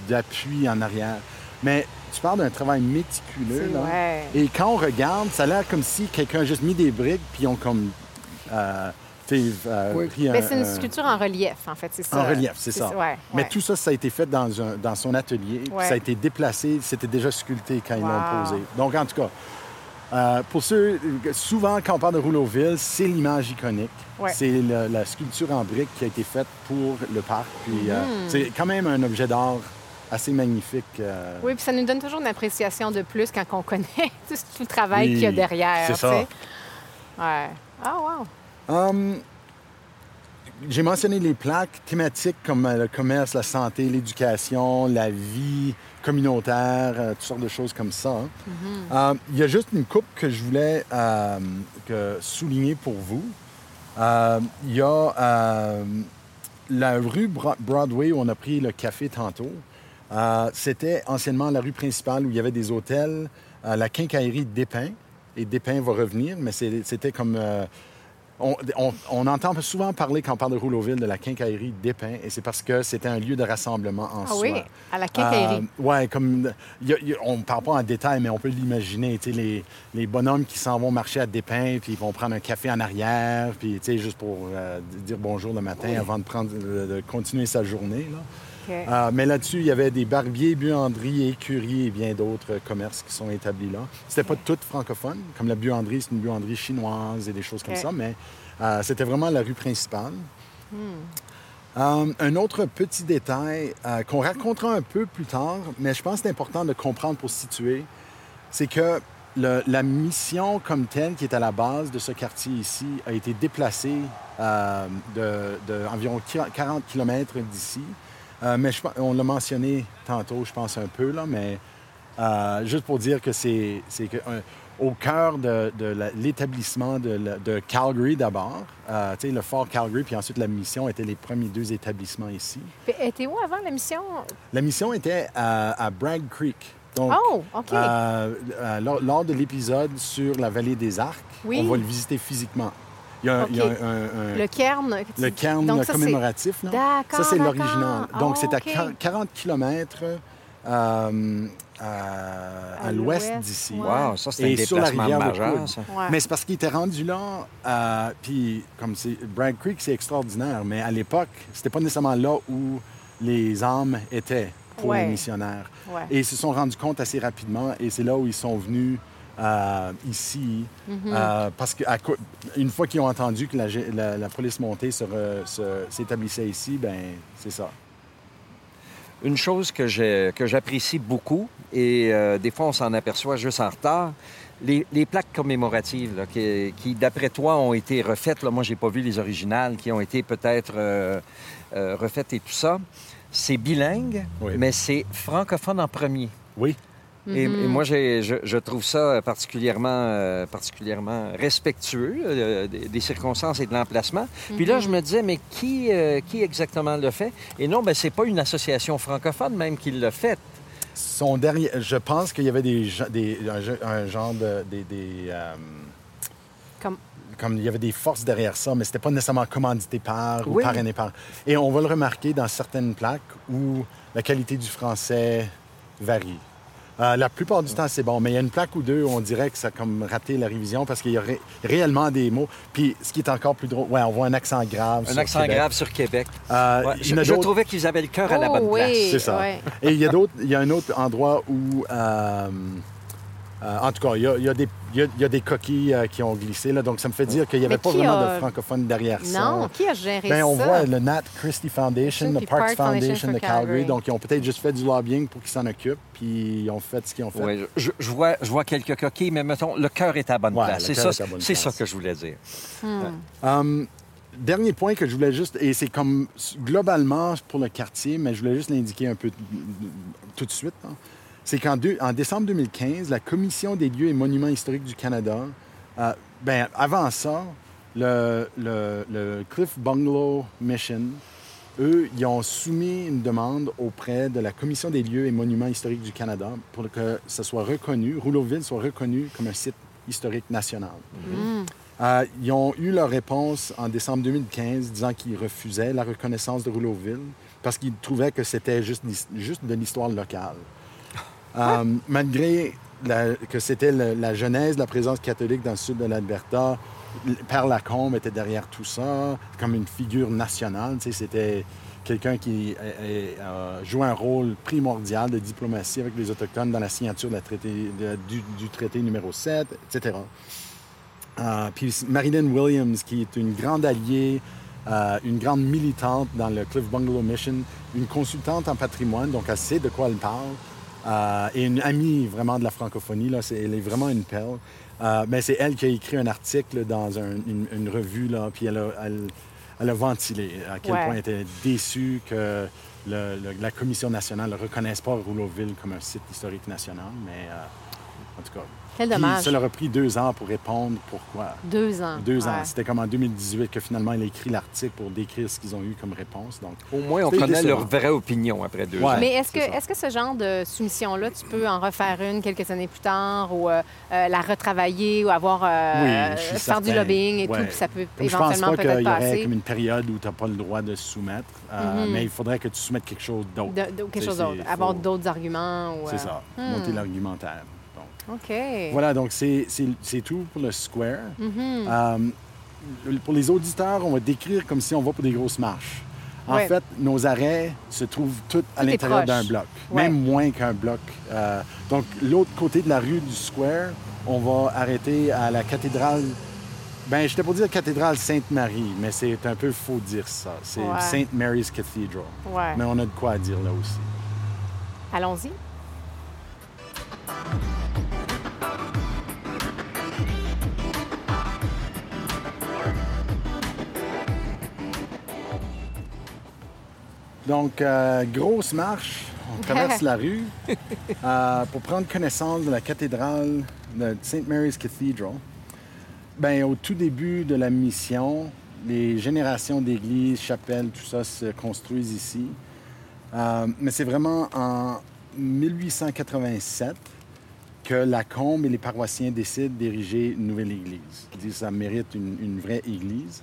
d'appui en arrière. Mais tu parles d'un travail méticuleux. Là. ouais. Et quand on regarde, ça a l'air comme si quelqu'un a juste mis des briques puis ils ont comme... euh, euh, Oui. pris un- Mais c'est une un- sculpture en relief, en fait, c'est ça. en relief, c'est ça. Ouais, Mais ouais. tout ça, ça a été fait dans, un- dans son atelier. Ça a été déplacé. C'était déjà sculpté quand ils l'ont posé. Donc, en tout cas, euh, pour ceux, souvent, quand on parle de Rouleauville, c'est l'image iconique. Ouais. C'est le- la sculpture en briques qui a été faite pour le parc. Puis, euh, Mm-hmm. c'est quand même un objet d'art assez magnifique. euh, Oui, puis ça nous donne toujours une appréciation de plus quand on connaît tout, tout le travail Oui, qu'il y a derrière. c'est ça. sais. Ouais. Ah, wow. Hum, J'ai mentionné les plaques thématiques comme euh, le commerce, la santé, l'éducation, la vie communautaire, euh, toutes sortes de choses comme ça. hein. Euh, Il y a juste une coupe que je voulais que souligner pour vous. Il y a la rue Bro- Broadway où on a pris le café tantôt. Euh, C'était anciennement la rue principale où il y avait des hôtels, euh, la quincaillerie Despins. Et Despins va revenir, mais c'était comme euh, on, on- on entend souvent parler, quand on parle de Rouleauville, de la quincaillerie d'Épin, et c'est parce que c'était un lieu de rassemblement en Ah soi. oui, à la quincaillerie. Euh, ouais, comme. il y a- il y a- on ne parle pas en détail, mais on peut l'imaginer. tu sais, Les, les bonhommes qui s'en vont marcher à Despins, puis ils vont prendre un café en arrière, puis tu sais, juste pour euh, dire bonjour le matin avant de, prendre, de, de continuer sa journée. là. Euh, mais là-dessus, il y avait des barbiers, buanderies, écuries et bien d'autres commerces qui sont établis là. C'était pas toutes francophones, comme la buanderie, c'est une buanderie chinoise et des choses comme ça, mais euh, c'était vraiment la rue principale. Euh, un autre petit détail euh, qu'on racontera un peu plus tard, mais je pense que c'est important de comprendre pour se situer, c'est que le- la mission comme telle qui est à la base de ce quartier ici a été déplacée euh, de, de environ 40 km d'ici. Euh, mais je on l'a mentionné tantôt, je pense un peu, là, mais euh, juste pour dire que c'est euh, au cœur de, l'établissement de, Calgary d'abord, euh, le fort Calgary, puis ensuite la mission étaient les premiers deux établissements ici. Puis, était où avant la mission? La mission était à, à Bragg Creek. Donc, Oh, OK. euh, lors, lors de l'épisode sur la vallée des Arcs, Oui. on va le visiter physiquement. Il y a, un- il y a OK. un- un- un- Le cairn. tu- le cairn Donc, ça, c'est- commémoratif. D'accord, Ça, c'est l'original. Donc, Ah, c'est à OK. quar- 40 km à, À l'ouest l'ouest, d'ici. ouais. Wow, ça, c'est un Et sur la déplacement majeur, ça. Ouais. Mais c'est parce qu'il était rendu là, euh, puis comme c'est Bragg Creek, c'est extraordinaire, mais à l'époque, c'était pas nécessairement là où les âmes étaient pour Ouais. les missionnaires. Ouais. Et ils se sont rendus compte assez rapidement, et c'est là où ils sont venus euh, ici, Mm-hmm. euh, parce qu'une fois qu'ils ont entendu que la, gé- la- la police montée se re- se- s'établissait ici, ben c'est ça. Une chose que j'ai- que j'apprécie beaucoup, et euh, des fois on s'en aperçoit juste en retard, les, les plaques commémoratives là, qui, qui, d'après toi, ont été refaites. Là, moi, j'ai pas vu les originales, qui ont été peut-être euh, euh, refaites et tout ça. C'est bilingue, Oui. mais c'est francophone en premier. Oui. Et, et moi, je, je trouve ça particulièrement, euh, particulièrement respectueux euh, des, des circonstances et de l'emplacement. Puis là, je me disais, mais qui, euh, qui exactement le fait? Et non, ben, c'est pas une association francophone même qui l'a fait. Son dernier, je pense qu'il y avait des, gen- des- un, ge- un genre de... Des, des, euh, Comme... comme il y avait des forces derrière ça, mais c'était pas nécessairement commandité par ou Oui. parrainé par. Et on va le remarquer dans certaines plaques où la qualité du français varie. Euh, la plupart du temps, c'est bon, mais il y a une plaque ou deux où on dirait que ça a comme raté la révision parce qu'il y a ré- réellement des mots. Puis ce qui est encore plus drôle, ouais, on voit un accent grave. Un sur accent Québec. grave sur Québec. Euh, Ouais, je trouvais qu'ils avaient le cœur à la Oh, bonne oui. place. c'est ça. ouais. Et il y a d'autres, il y a un autre endroit où, euh, euh, en tout cas, il y a, il y a des, il y a- il y a des coquilles euh, qui ont glissé là, donc ça me fait dire qu'il n'y avait pas vraiment a- de francophones derrière ça. Non, qui a géré Ben, on ça? voit le Nat Christie Foundation, le Parks Park Foundation Foundation de Calgary. Calgary. Donc, ils ont peut-être juste fait du lobbying pour qu'ils s'en occupent, puis ils ont fait ce qu'ils ont fait. Ouais, je, je vois, je vois quelques coquilles, mais mettons, le cœur est à bonne Ouais, place. C'est ça, c'est que je voulais dire. Hum, dernier point que je voulais juste, et c'est comme globalement pour le quartier, mais je voulais juste l'indiquer un peu tout de suite, hein. C'est qu'en en décembre 2015, la Commission des lieux et monuments historiques du Canada, euh, ben, avant ça, le, le- le Cliff Bungalow Mission, eux, ils ont soumis une demande auprès de la Commission des lieux et monuments historiques du Canada pour que ce soit reconnu, Rouleauville soit reconnu comme un site historique national. Euh, ils ont eu leur réponse en décembre 2015 disant qu'ils refusaient la reconnaissance de Rouleauville parce qu'ils trouvaient que c'était juste, juste de l'histoire locale. Euh, malgré que c'était la genèse de la présence catholique dans le sud de l'Alberta, Père Lacombe était derrière tout ça, comme une figure nationale. C'était quelqu'un qui a joué un rôle primordial de diplomatie avec les Autochtones dans la signature du traité numéro 7, etc. Euh, puis Marilyn Williams, qui est une grande alliée, euh, une grande militante dans le Cliff Bungalow Mission, une consultante en patrimoine, donc elle sait de quoi elle parle, euh, et une amie vraiment de la francophonie. Là, elle est vraiment une perle. Euh, mais c'est elle qui a écrit un article dans un- une, une revue, là, puis elle a, elle- elle a ventilé à quel Ouais. point elle était déçue que le- le- la Commission nationale ne reconnaisse pas Rouleauville comme un site historique national. Mais euh, En tout cas. Quel Puis ça leur a pris deux ans pour répondre pourquoi. Deux ans. Deux ans. C'était comme en 2018 que finalement il a écrit l'article pour décrire ce qu'ils ont eu comme réponse. Donc, Au moins, on connaît décevant. leur vraie opinion après deux Ouais. ans. Mais est-ce que, c'est ça. est-ce que ce genre de soumission-là, tu peux en refaire une quelques années plus tard ou euh, euh, la retravailler ou avoir euh, Oui, je suis faire du lobbying et Ouais. tout, puis ça peut Comme je pense éventuellement pas qu'il y aurait passer? comme une période où tu n'as pas le droit de soumettre, euh, Mhm. mais il faudrait que tu soumettes quelque chose d'autre. quelque C'est- chose d'autre, avoir faut- d'autres arguments. Ou, C'est euh, ça, hmm. monter l'argumentaire. OK. Voilà, donc c'est tout pour le Square. Mhm. Euh, pour les auditeurs, on va décrire comme si on va pour des grosses marches. En Ouais. fait, nos arrêts se trouvent tous à l'intérieur d'un bloc, Ouais. même moins qu'un bloc. Euh, donc, l'autre côté de la rue du Square, on va arrêter à la cathédrale. Ben, je t'ai pas dire cathédrale Sainte-Marie, mais c'est un peu faux dire ça. C'est Ouais. Saint Mary's Cathedral. Ouais. Mais on a de quoi à dire là aussi. Allons-y. Donc, euh, grosse marche. On traverse la rue euh, pour prendre connaissance de la cathédrale de St. Mary's Cathedral. Ben, au tout début de la mission, les générations d'églises, chapelles, tout ça se construisent ici. Euh, mais c'est vraiment en 1887 que la Combe et les paroissiens décident d'ériger une nouvelle église. Ils disent que ça mérite une, une vraie église.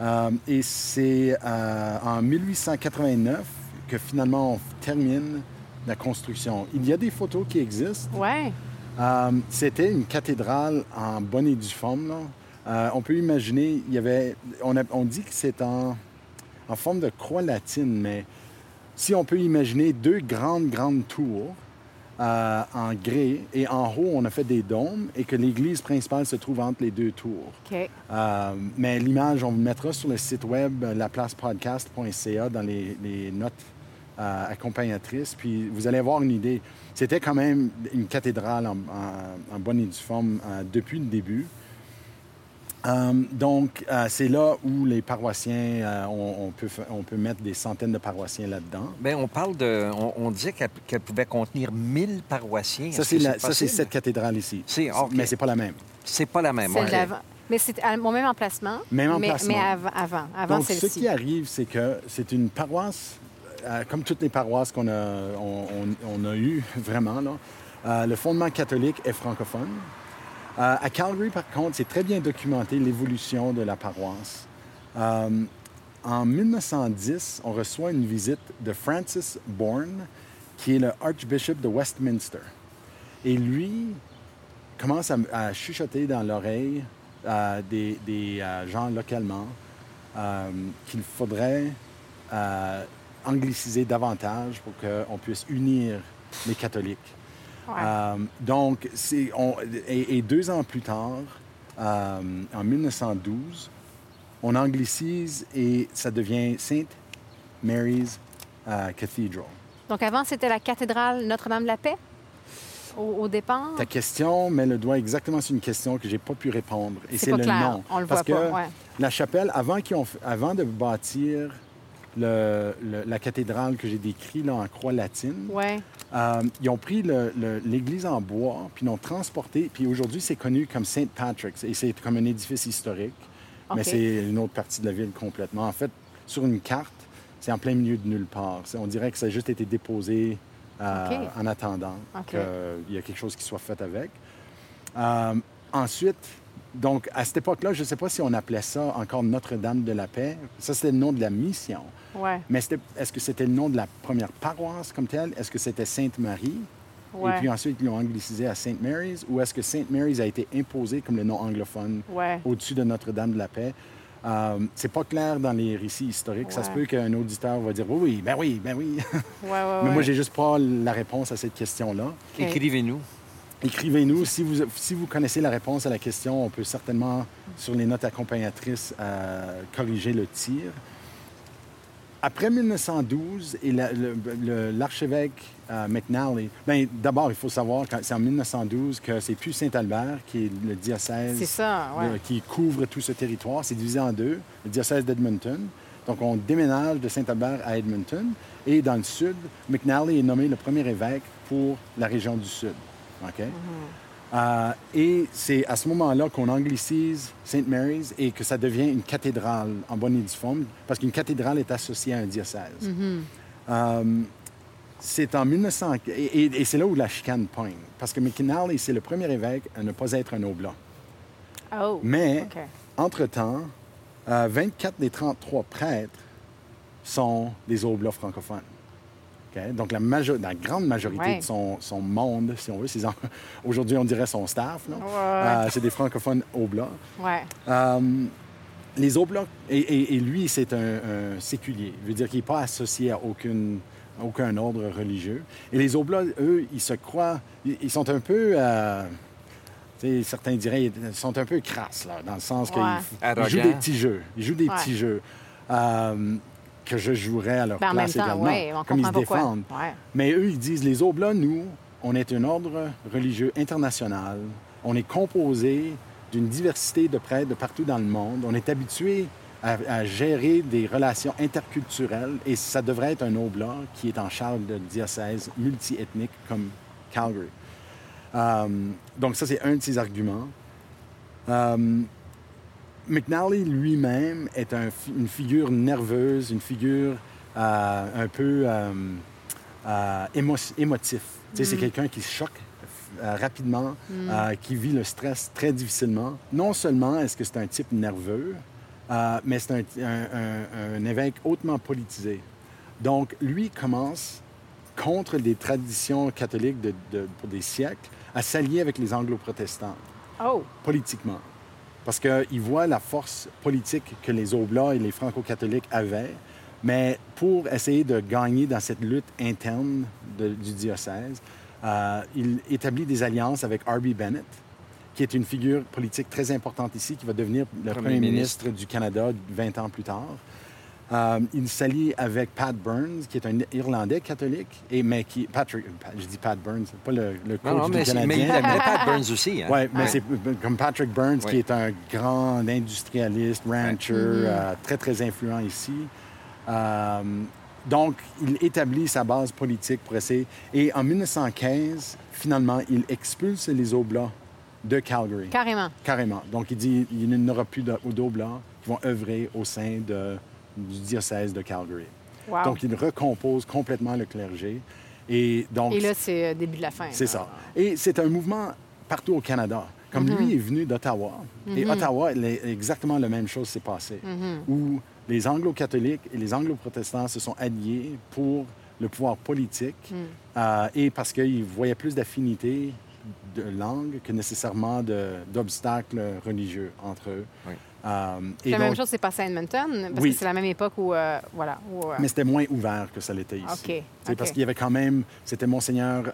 Euh, et c'est euh, en 1889 que finalement on termine la construction. Il y a des photos qui existent. Ouais. Euh, C'était une cathédrale en bonne et due forme. là. Euh, on peut imaginer, il y avait, on, a- on dit que c'est en, en forme de croix latine, mais si on peut imaginer deux grandes, grandes tours euh, en grès et en haut, on a fait des dômes et que l'église principale se trouve entre les deux tours. Euh, mais l'image, on vous mettra sur le site web euh, laplacepodcast.ca dans les, les notes euh, accompagnatrices. Puis vous allez avoir une idée. C'était quand même une cathédrale en, en- en bonne et due forme depuis le début. Euh, donc, euh, c'est là où les paroissiens, euh, on, on peut, on peut mettre des centaines de paroissiens là-dedans. Bien, on parle de. On, on disait qu'elle qu'elle pouvait contenir 1000 paroissiens. Ça, c'est c'est cette cathédrale ici. C'est- OK. Mais c'est pas la même. C'est pas la même. Ouais. d'avant. Mais c'est au même emplacement. Même mais- emplacement. Mais, avant, avant, avant Donc, ce qui arrive, c'est que c'est une paroisse, euh, comme toutes les paroisses qu'on a, on, on- on a eues, vraiment, là, euh, le fondement catholique est francophone. Euh, à Calgary, par contre, c'est très bien documenté l'évolution de la paroisse. Euh, en 1910, on reçoit une visite de Francis Bourne, qui est le Archbishop de Westminster. Et lui commence à, chuchoter dans l'oreille euh, des, gens localement qu'il faudrait angliciser davantage pour qu'on puisse unir les catholiques. Ouais. Euh, donc, c'est, on- et, et deux ans plus tard, euh, en 1912, on anglicise et ça devient Saint Mary's euh, Cathedral. Donc avant, c'était la cathédrale Notre-Dame-de-la-Paix? Au, au départ? Ta question met le doigt exactement sur une question que j'ai pas pu répondre. Et C'est c'est pas le clair. nom. On le Parce voit pas, que ouais. la chapelle, avant, qu'ils ont avant de bâtir le- le- la cathédrale que j'ai décrite là, en croix latine, Ouais. euh, ils ont pris l'église en bois, puis l'ont transporté. Puis aujourd'hui, c'est connu comme Saint Patrick's. Et c'est comme un édifice historique. Mais c'est une autre partie de la ville complètement. En fait, sur une carte, c'est en plein milieu de nulle part. On dirait que ça a juste été déposé euh, en attendant qu'il y a quelque chose qui soit fait avec. Euh, ensuite, donc, à cette époque-là, je ne sais pas si on appelait ça encore Notre-Dame de la Paix. Ça, c'était le nom de la mission. Ouais. Mais est-ce que c'était le nom de la première paroisse comme telle? Est-ce que c'était Sainte-Marie? Ouais. Et puis ensuite, ils l'ont anglicisé à Saint Mary's? Ou est-ce que Saint Mary's a été imposé comme le nom anglophone Ouais. au-dessus de Notre-Dame de la Paix? Euh, c'est pas clair dans les récits historiques. Ça se peut qu'un auditeur va dire oui, oui, ben oui, ben oui. Ouais, ouais, Mais ouais. moi, j'ai juste pas la réponse à cette question-là. Écrivez-nous. Écrivez-nous. Si vous, si vous connaissez la réponse à la question, on peut certainement, sur les notes accompagnatrices, euh, corriger le tir. Après 1912 et la- le- le- l'archevêque euh, McNally, ben, d'abord, il faut savoir que c'est en 1912 que c'est plus Saint-Albert qui est le diocèse C'est ça, ouais. de- qui couvre tout ce territoire. C'est divisé en deux, le diocèse d'Edmonton. Donc, on déménage de Saint-Albert à Edmonton. Et dans le sud, McNally est nommé le premier évêque pour la région du sud. OK? Euh, et c'est à ce moment-là qu'on anglicise St. Mary's et que ça devient une cathédrale en bonne et due forme, parce qu'une cathédrale est associée à un diocèse. Euh, c'est en 1900... Et, et- et c'est là où la chicane pogne. Parce que McKinley, c'est le premier évêque à ne pas être un oblat. Oh. Mais, entre-temps, euh, 24 des 33 prêtres sont des oblats francophones. Donc, la, majo- la grande majorité Ouais. de son, son monde, si on veut, aujourd'hui, on dirait son staff, Ouais. euh, c'est des francophones oblats. Ouais. Euh, les oblats, et, et- et lui, c'est un, un séculier. Il veut dire qu'il n'est pas associé à aucune, aucun ordre religieux. Et les oblats, eux, ils se croient, ils, ils sont un peu, euh, certains diraient, ils sont un peu crasses, là, dans le sens qu'ils jouent des petits jeux. Ils jouent des Ouais. petits jeux euh, que je jouerais à leur Ben, en même place temps, également. ouais, on comme ils se pourquoi. défendent. Ouais. Mais eux, ils disent, les Oblats, nous, on est un ordre religieux international. On est composé d'une diversité de prêtres de partout dans le monde. On est habitué à, à gérer des relations interculturelles et ça devrait être un Oblat qui est en charge de diocèse multiethnique comme Calgary. Euh, donc ça, c'est un de ses arguments. Euh, McNally lui-même est un une figure nerveuse, une figure euh, un peu euh, euh, émo- émotif. C'est quelqu'un qui se choque euh, rapidement, euh, qui vit le stress très difficilement. Non seulement est-ce que c'est un type nerveux, mais c'est un, un- un- un évêque hautement politisé. Donc, lui commence contre les traditions catholiques de- de- pour des siècles à s'allier avec les anglo-protestants Oh. politiquement. Parce qu'il voit la force politique que les Oblats et les Franco-catholiques avaient, mais pour essayer de gagner dans cette lutte interne de- du diocèse, euh, il établit des alliances avec R.B. Bennett, qui est une figure politique très importante ici, qui va devenir le Premier premier, ministre. ministre du Canada 20 ans plus tard. Euh, il s'allie avec Pat Burns, qui est un Irlandais catholique, et, mais qui... Patrick, je dis Pat Burns, pas le, le coach Non, non, du mais, c'est- Canadien. mais Pat Burns aussi. Hein? Oui, mais c'est comme Patrick Burns, Ouais. qui est un grand industrialiste, rancher, euh, très, très influent ici. Euh, donc, il établit sa base politique pour essayer. Et en 1915, finalement, il expulse les Oblats de Calgary. Carrément. Carrément. Donc, il dit il n'y aura plus de- d'Oblats qui vont œuvrer au sein de- du diocèse de Calgary. Wow. Donc, il recompose complètement le clergé. Et donc, Et là, c'est le début de la fin. c'est ça. Et c'est un mouvement partout au Canada. Comme lui est venu d'Ottawa, et Ottawa, les- exactement la même chose s'est passée, où les anglo-catholiques et les anglo-protestants se sont alliés pour le pouvoir politique euh, et parce qu'ils voyaient plus d'affinité de langue que nécessairement d'obstacles religieux entre eux. Oui. Euh, et La donc- même chose s'est passée à Edmonton, parce Oui. que c'est la même époque où, euh, voilà, où, euh, Mais c'était moins ouvert que ça l'était ici. OK, Tu sais, OK. Parce qu'il y avait quand même, c'était Monseigneur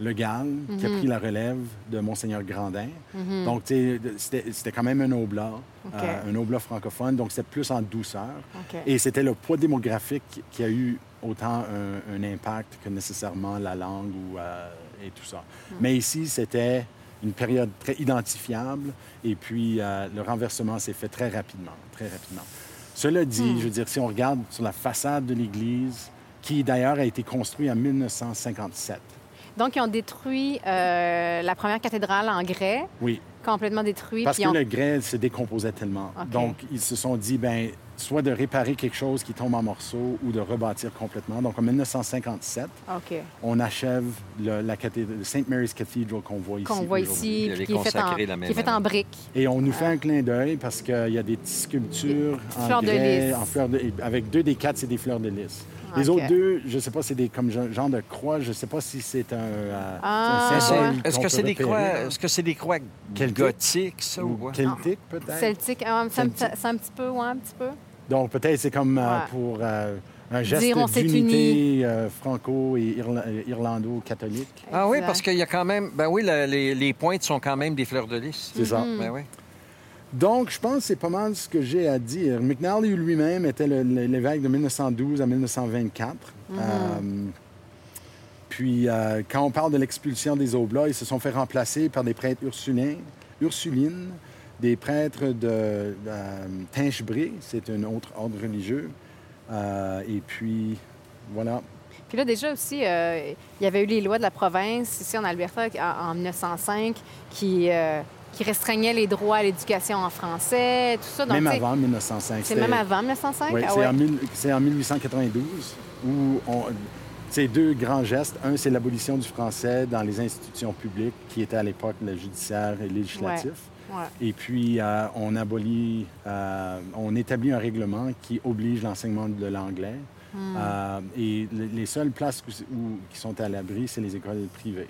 Le Gall qui Mhm. a pris la relève de Monseigneur Grandin. Donc, tu sais, c'était quand même un oblat, euh, un oblat francophone, donc c'était plus en douceur. OK. Et c'était le poids démographique qui a eu autant un, un impact que nécessairement la langue ou, euh, et tout ça. Hmm. Mais ici, c'était une période très identifiable et puis euh, le renversement s'est fait très rapidement, très rapidement. Cela dit, Hmm. je veux dire, si on regarde sur la façade de l'église, qui d'ailleurs a été construite en 1957, Donc, ils ont détruit euh, la première cathédrale en grès, oui, complètement détruite. parce que ont- le grès se décomposait tellement. Donc, ils se sont dit, ben, soit de réparer quelque chose qui tombe en morceaux ou de rebâtir complètement. Donc, en 1957, OK. on achève le- la cathédrale, St. Mary's Cathedral qu'on voit ici. Qu'on voit ici, Puis qui est fait en, fait en briques. Et on nous fait un clin d'œil parce qu'il y a des petites sculptures en Fleurs de lys. en fleurs de avec deux des quatre, c'est des fleurs de lys. Les autres deux, je ne sais pas, c'est des comme genre genre de croix. Je ne sais pas si c'est un, euh, Ah, un Est-ce que c'est des croix, est-ce que c'est des croix Celtiques? gothiques, ça, ou ou quoi? celtique peut-être? Celtique, ah, c'est un, petit peu, ouais, un petit peu. Donc peut-être c'est comme euh, pour euh, un geste Dire on s'est d'unité euh, franco et irla- irlando-catholique. Ah oui, parce qu'il y a quand même... Ben oui, la- les, les pointes sont quand même des fleurs de lys. C'est ça. Mm-hmm. Ben oui. Donc, je pense que c'est pas mal ce que j'ai à dire. McNally lui-même était l'évêque de 1912 à 1924. Euh, puis, euh, quand on parle de l'expulsion des Oblats, ils se sont fait remplacer par des prêtres ursulins, ursulines, des prêtres de, de Tinchebray, c'est un autre ordre religieux. Euh, et puis, voilà. Puis là, déjà aussi, euh, il y avait eu les lois de la province ici en Alberta en, en 1905 qui, euh, qui restreignaient les droits à l'éducation en français, tout ça. Donc, Même avant 1905. C'est même avant 1905? Oui, Ah c'est ouais. en, mille- c'est en 1892 où on. C'est deux grands gestes. Un, c'est l'abolition du français dans les institutions publiques, qui était à l'époque le judiciaire et législatif. Ouais. Et puis, euh, on abolit, euh, on établit un règlement qui oblige l'enseignement de l'anglais. Hmm. Euh, et le- les seules places où- où- qui sont à l'abri, c'est les écoles privées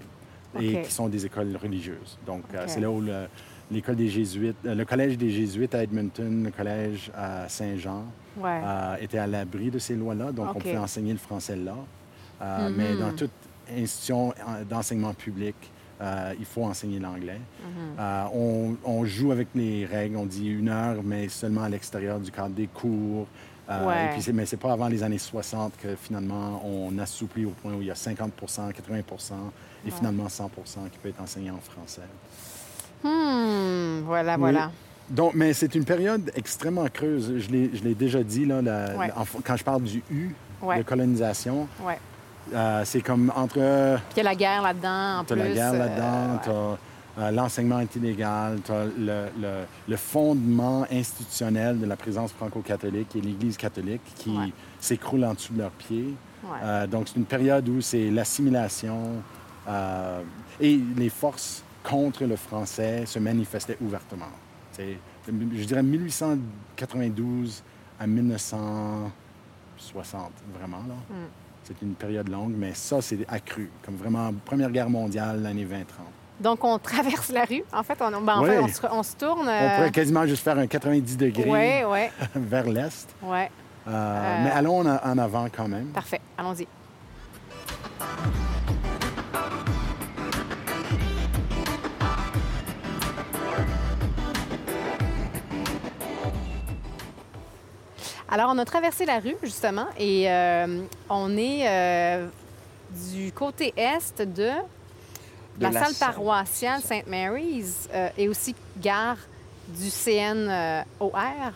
et qui sont des écoles religieuses. Donc, euh, c'est là où le- l'école des Jésuites, euh, le collège des Jésuites à Edmonton, le collège à Saint-Jean, Ouais. euh, étaient à l'abri de ces lois-là. Donc, on pouvait enseigner le français là. Euh, Mais dans toute institution d'enseignement public, euh, il faut enseigner l'anglais. Euh, on, on joue avec les règles. On dit une heure, mais seulement à l'extérieur du cadre des cours. Euh, Ouais. et puis c'est- mais c'est pas avant les années 60 que finalement on assouplit au point où il y a 50% 80 et finalement 100 qui peut être enseigné en français. Hmm, voilà, Oui. voilà. Donc, mais c'est une période extrêmement creuse. Je l'ai déjà dit, là, la- Ouais. en- quand je parle du U, Ouais. de colonisation, Ouais. euh, c'est comme entre Puis il y a la guerre là-dedans, en plus. la guerre euh, là-dedans, as l'enseignement est illégal, tu as le, le- le fondement institutionnel de la présence franco-catholique et l'Église catholique qui s'écroule en dessous de leurs pieds. Euh, donc, c'est une période où c'est l'assimilation euh, et les forces contre le français se manifestaient ouvertement. C'est, je dirais 1892 à 1960, vraiment. Là. Mm. C'est une période longue, mais ça, c'est accru. Comme vraiment, Première Guerre mondiale, l'année 20-30. Donc, on traverse la rue. En fait, on, ben, en Ouais. fait, on, se, on se tourne. On pourrait quasiment juste faire un 90 degrés Oui, oui, vers l'est. oui. Euh, Mais allons en avant quand même. Parfait. Allons-y. Alors, on a traversé la rue, justement, et euh, on est euh, du côté est de, De la, la salle paroissiale St. Mary's euh, et aussi gare du CNOR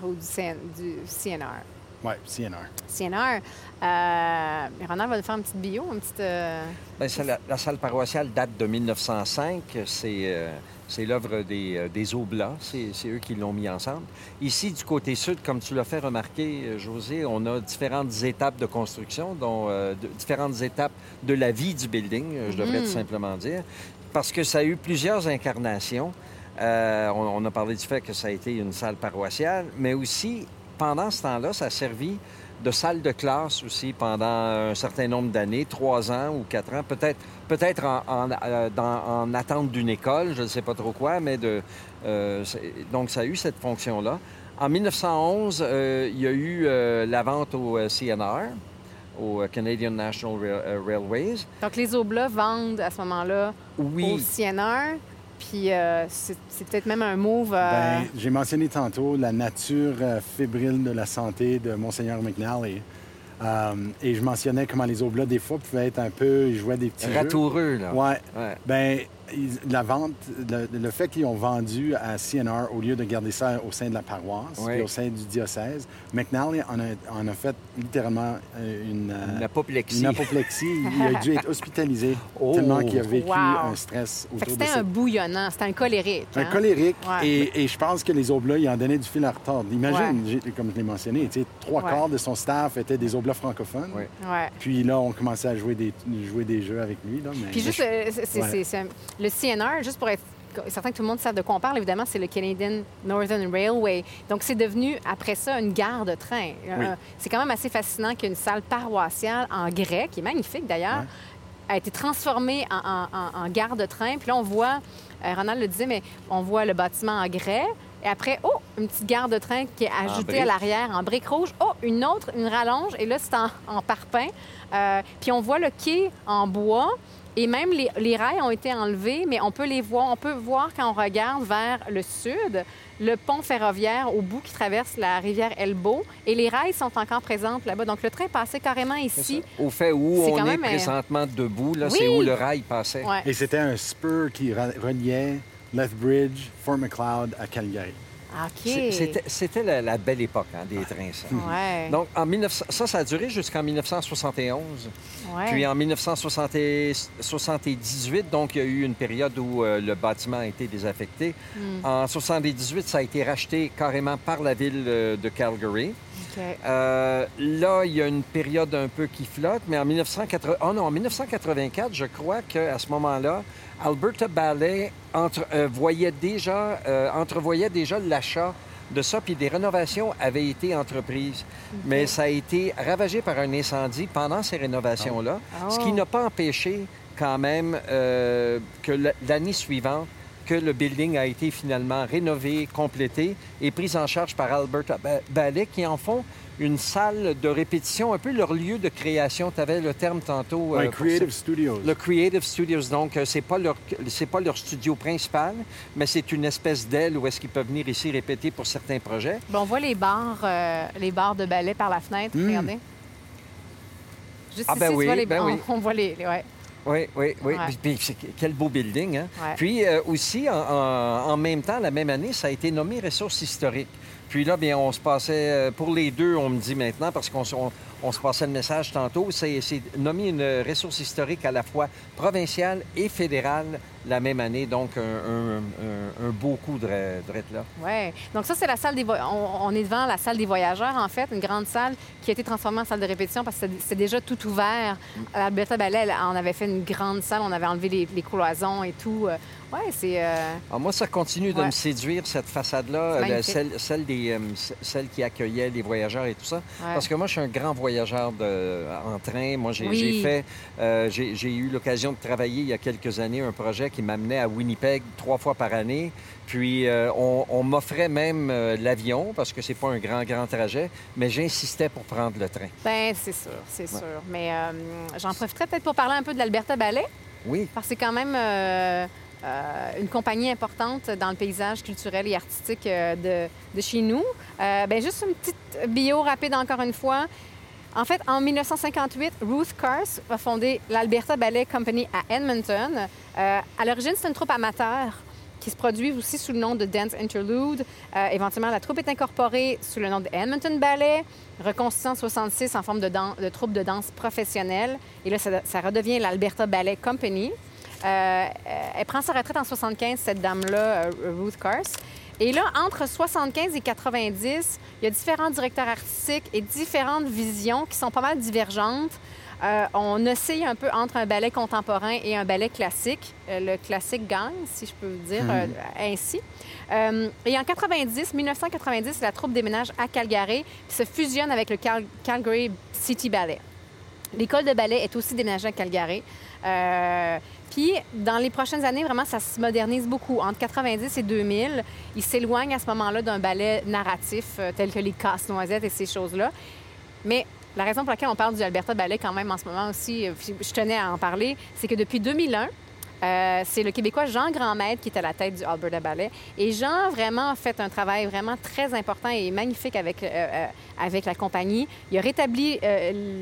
ou du, CN, du CNR. Oui, CNR. CNR. Euh, Ronald va nous faire une petite bio, une petite. euh, Ben, la, la salle paroissiale date de 1905. C'est euh, c'est l'œuvre des, euh, des Oblats. C'est eux qui l'ont mis ensemble. Ici, du côté sud, comme tu l'as fait remarquer, euh, José, on a différentes étapes de construction, dont euh, de- différentes étapes de la vie du building, je devrais Mhm. tout simplement dire, parce que ça a eu plusieurs incarnations. Euh, on, on a parlé du fait que ça a été une salle paroissiale, mais aussi, pendant ce temps-là, ça a servi de salle de classe aussi pendant un certain nombre d'années, trois ans ou quatre ans, peut-être peut-être en, en, euh, dans- en attente d'une école, je ne sais pas trop quoi, mais de, euh, donc ça a eu cette fonction-là. En 1911, euh, il y a eu euh, la vente au CNR, au Canadian National Rail- Railways. Donc, les Oblats vendent à ce moment-là au CNR. Puis, euh, c'est c'est peut-être même un move. euh, Ben, J'ai mentionné tantôt la nature euh, fébrile de la santé de Monseigneur McNally. Euh, et je mentionnais comment les oblats, des fois, pouvaient être un peu... Ils jouaient des petits jeux. ratoureux, là. Ouais. Ouais. Ben, la vente, le, le fait qu'ils ont vendu à CNR au lieu de garder ça au sein de la paroisse Oui. et au sein du diocèse, McNally en a, en a fait littéralement euh, une, euh, Une apoplexie. une apoplexie. Il a dû être hospitalisé Oh. tellement qu'il a vécu Wow. un stress fait que autour de c'était un bouillonnant, c'était un colérique. Un hein? colérique. Ouais. Et, et je pense que les oblats, ils en donnaient du fil à retordre. Imagine, comme je l'ai mentionné, tu sais, trois Ouais. quarts de son staff étaient des oblats francophones. Puis là, on commençait à jouer des, jouer des jeux avec lui. Là, mais Puis juste, euh, c'est- le CNR, juste pour être certain que tout le monde sait de quoi on parle, évidemment, c'est le Canadian Northern Railway. Donc, c'est devenu, après ça, une gare de train. Euh, c'est quand même assez fascinant qu'une salle paroissiale en grès, qui est magnifique d'ailleurs, Ouais. a été transformée en, en- en- en gare de train. Puis là, on voit, euh, Ronald le disait, mais on voit le bâtiment en grès. Et après, oh, une petite gare de train qui est ajoutée à l'arrière en briques rouges. Oh, une autre, une rallonge. Et là, c'est en, en parpaing. Euh, puis on voit le quai en bois. Et même les, les rails ont été enlevés, mais on peut les voir. On peut voir quand on regarde vers le sud, le pont ferroviaire au bout qui traverse la rivière Elbow. Et les rails sont encore présents là-bas. Donc le train passait carrément ici. Au fait où C'est on quand est même, euh, présentement debout, là, Oui. c'est où le rail passait. Ouais. Et c'était un spur qui reliait Lethbridge, Fort McLeod à Calgary. C'était, la, la belle époque hein, des trains, ça. Ouais. Donc, en 1900, ça, ça a duré jusqu'en 1971. ouais. Puis en 1978, donc, il y a eu une période où euh, le bâtiment a été désaffecté. Hmm. En 78, ça a été racheté carrément par la ville euh, de Calgary. Euh, là, il y a une période un peu qui flotte, mais en, 1980 oh non, en 1984, je crois qu'à ce moment-là, Alberta Ballet entre- euh, voyait déjà, euh, entrevoyait déjà l'achat de ça, puis des rénovations avaient été entreprises. Mais ça a été ravagé par un incendie pendant ces rénovations-là, ce qui Oh. n'a pas empêché quand même que l'année suivante, que le building a été finalement rénové, complété et pris en charge par Alberta Ba- Ballet, qui en font une salle de répétition, un peu leur lieu de création. Tu avais le terme tantôt. Ouais, euh, Creative. Studios. Le Creative Studios, donc, euh, c'est pas leur c'est pas leur studio principal, mais c'est une espèce d'aile où est-ce qu'ils peuvent venir ici répéter pour certains projets. Bon, on voit les bars, euh, les bars de ballet par la fenêtre. Regardez. Juste Hmm. Ah, ben ici, tu oui, vois les ben on, oui. on voit les... les- ouais. Oui, oui, oui. Ouais. Puis- quel beau building, hein? Ouais. Puis euh, aussi, en, même temps, la même année, ça a été nommé ressources historiques. Puis là, bien, on se passait, euh, pour les deux, on me dit maintenant, parce qu'on se- on, se passait le message tantôt, c'est nommé une ressource historique à la fois provinciale et fédérale la même année. Donc, un, un- un- un beau coup de, de là. Ouais. Donc ça, c'est la salle des... voy- On, on est devant la salle des voyageurs, en fait, une grande salle qui a été transformée en salle de répétition parce que c'était- déjà tout ouvert. À Alberta Ballet, on avait fait une grande salle, on avait enlevé les, les cloisons et tout. Euh, Ouais, c'est... euh, Ah, moi, ça continue de Ouais. me séduire, cette façade-là, celle, celle des, euh, celle qui accueillait les voyageurs et tout ça. Ouais. Parce que moi, je suis un grand voyageur de, en train. Moi, j'ai Oui. fait, euh, j'ai eu l'occasion de travailler il y a quelques années un projet qui m'amenait à Winnipeg trois fois par année. Puis, euh, on, on m'offrait même euh, l'avion parce que c'est pas un grand, grand trajet, mais j'insistais pour prendre le train. Ben, c'est sûr, c'est sûr. Mais euh, j'en profiterai peut-être pour parler un peu de l'Alberta Ballet. Oui. Parce que c'est quand même euh, euh, une compagnie importante dans le paysage culturel et artistique euh, de, de chez nous. Euh, ben, juste une petite bio rapide encore une fois. En fait, en 1958, Ruth Kars a fondé l'Alberta Ballet Company à Edmonton. Euh, à l'origine, c'est une troupe amateur qui se produit aussi sous le nom de Dance Interlude. Euh, éventuellement, la troupe est incorporée sous le nom de Edmonton Ballet, reconstituée en 66 en forme de, troupe de danse professionnelle. Et là, ça, redevient l'Alberta Ballet Company. Euh, elle prend sa retraite en 75, cette dame-là, euh, Ruth Kars. Et là, entre 75 et 90, il y a différents directeurs artistiques et différentes visions qui sont pas mal divergentes. Euh, on oscille un peu entre un ballet contemporain et un ballet classique. Euh, le classique gagne, si je peux dire euh, ainsi. Et en 90, 1990, la troupe déménage à Calgary puis se fusionne avec le Cal- Calgary City Ballet. L'école de ballet est aussi déménagée à Calgary. Puis, dans les prochaines années, vraiment, ça se modernise beaucoup. Entre 90 et 2000, il s'éloigne à ce moment-là d'un ballet narratif euh, tel que les casse-noisettes et ces choses-là. Mais la raison pour laquelle on parle du Alberta Ballet quand même en ce moment aussi, euh, je tenais à en parler, c'est que depuis 2001, euh, c'est le Québécois Jean Grandmaître qui est à la tête du Alberta Ballet. Et Jean vraiment a fait un travail vraiment très important et magnifique avec, avec la compagnie. Il a rétabli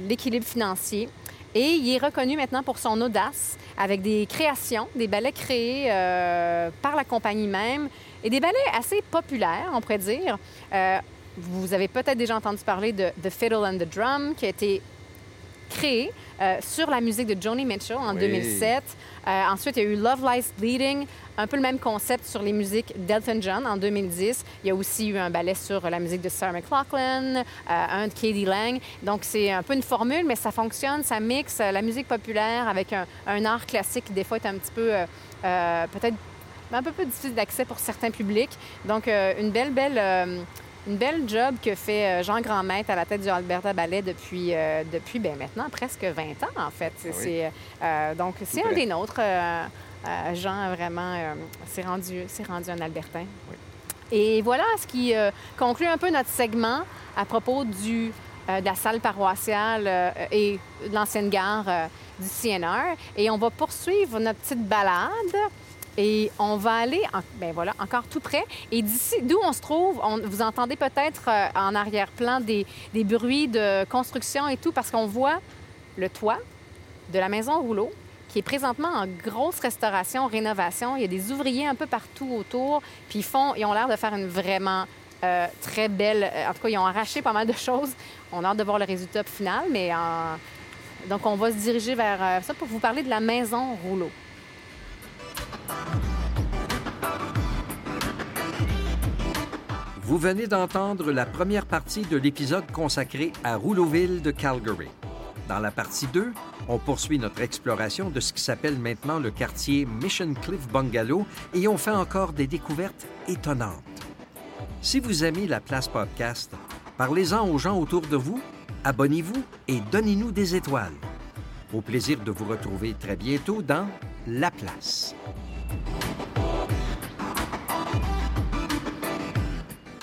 l'équilibre financier. Et il est reconnu maintenant pour son audace avec des créations, des ballets créés euh, par la compagnie même et des ballets assez populaires, on pourrait dire. Euh, vous avez peut-être déjà entendu parler de The Fiddle and the Drum qui a été créé euh, sur la musique de Joni Mitchell en Oui. 2007. Euh, ensuite, il y a eu Love Lies Bleeding, un peu le même concept sur les musiques d'Elton John en 2010. Il y a aussi eu un ballet sur la musique de Sarah McLachlan, euh, un de Katie Lang. Donc, c'est un peu une formule, mais ça fonctionne, ça mixe euh, la musique populaire avec un, un art classique qui, des fois, est un petit peu, peut-être un peu plus difficile d'accès pour certains publics. Donc, une belle, belle... une belle job que fait euh, Jean Grandmaître à la tête du Alberta Ballet depuis, euh, depuis ben, maintenant presque 20 ans, en fait. Ah oui. c'est, euh, donc, c'est un des nôtres. euh, Jean, vraiment, s'est rendu, rendu un Albertain. Et voilà ce qui conclut un peu notre segment à propos du, de la salle paroissiale et de l'ancienne gare du CNR. Et on va poursuivre notre petite balade. Et on va aller, en- ben voilà, encore tout près. Et d'ici, d'où on se trouve, vous entendez peut-être euh, en arrière-plan des, bruits de construction et tout, parce qu'on voit le toit de la maison rouleau qui est présentement en grosse restauration, rénovation. Il y a des ouvriers un peu partout autour, puis ils, font, ils ont l'air de faire une vraiment euh, très belle... euh, En tout cas, ils ont arraché pas mal de choses. On a hâte de voir le résultat final, mais donc on va se diriger vers ça pour vous parler de la maison rouleau. Vous venez d'entendre la première partie de l'épisode consacré à Rouleauville de Calgary. Dans la partie 2, on poursuit notre exploration de ce qui s'appelle maintenant le quartier Mission Cliff Bungalow et on fait encore des découvertes étonnantes. Si vous aimez la place podcast, parlez-en aux gens autour de vous, abonnez-vous et donnez-nous des étoiles. Au plaisir de vous retrouver très bientôt dans La Place.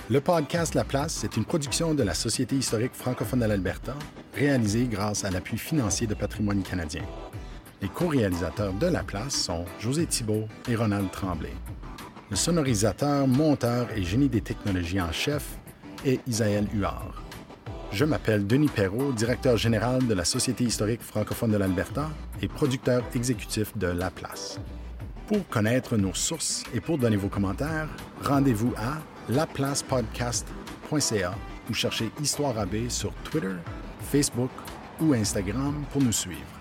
Le podcast La Place est une production de la Société historique francophone de l'Alberta, réalisée grâce à l'appui financier de Patrimoine canadien. Les co-réalisateurs de La Place sont José Thibault et Ronald Tremblay. Le sonorisateur, monteur et génie des technologies en chef est Isaël Huard. Je m'appelle Denis Perrault, directeur général de la Société historique francophone de l'Alberta et producteur exécutif de La Place. Pour connaître nos sources et pour donner vos commentaires, rendez-vous à laplacepodcast.ca ou cherchez Histoire AB sur Twitter, Facebook ou Instagram pour nous suivre.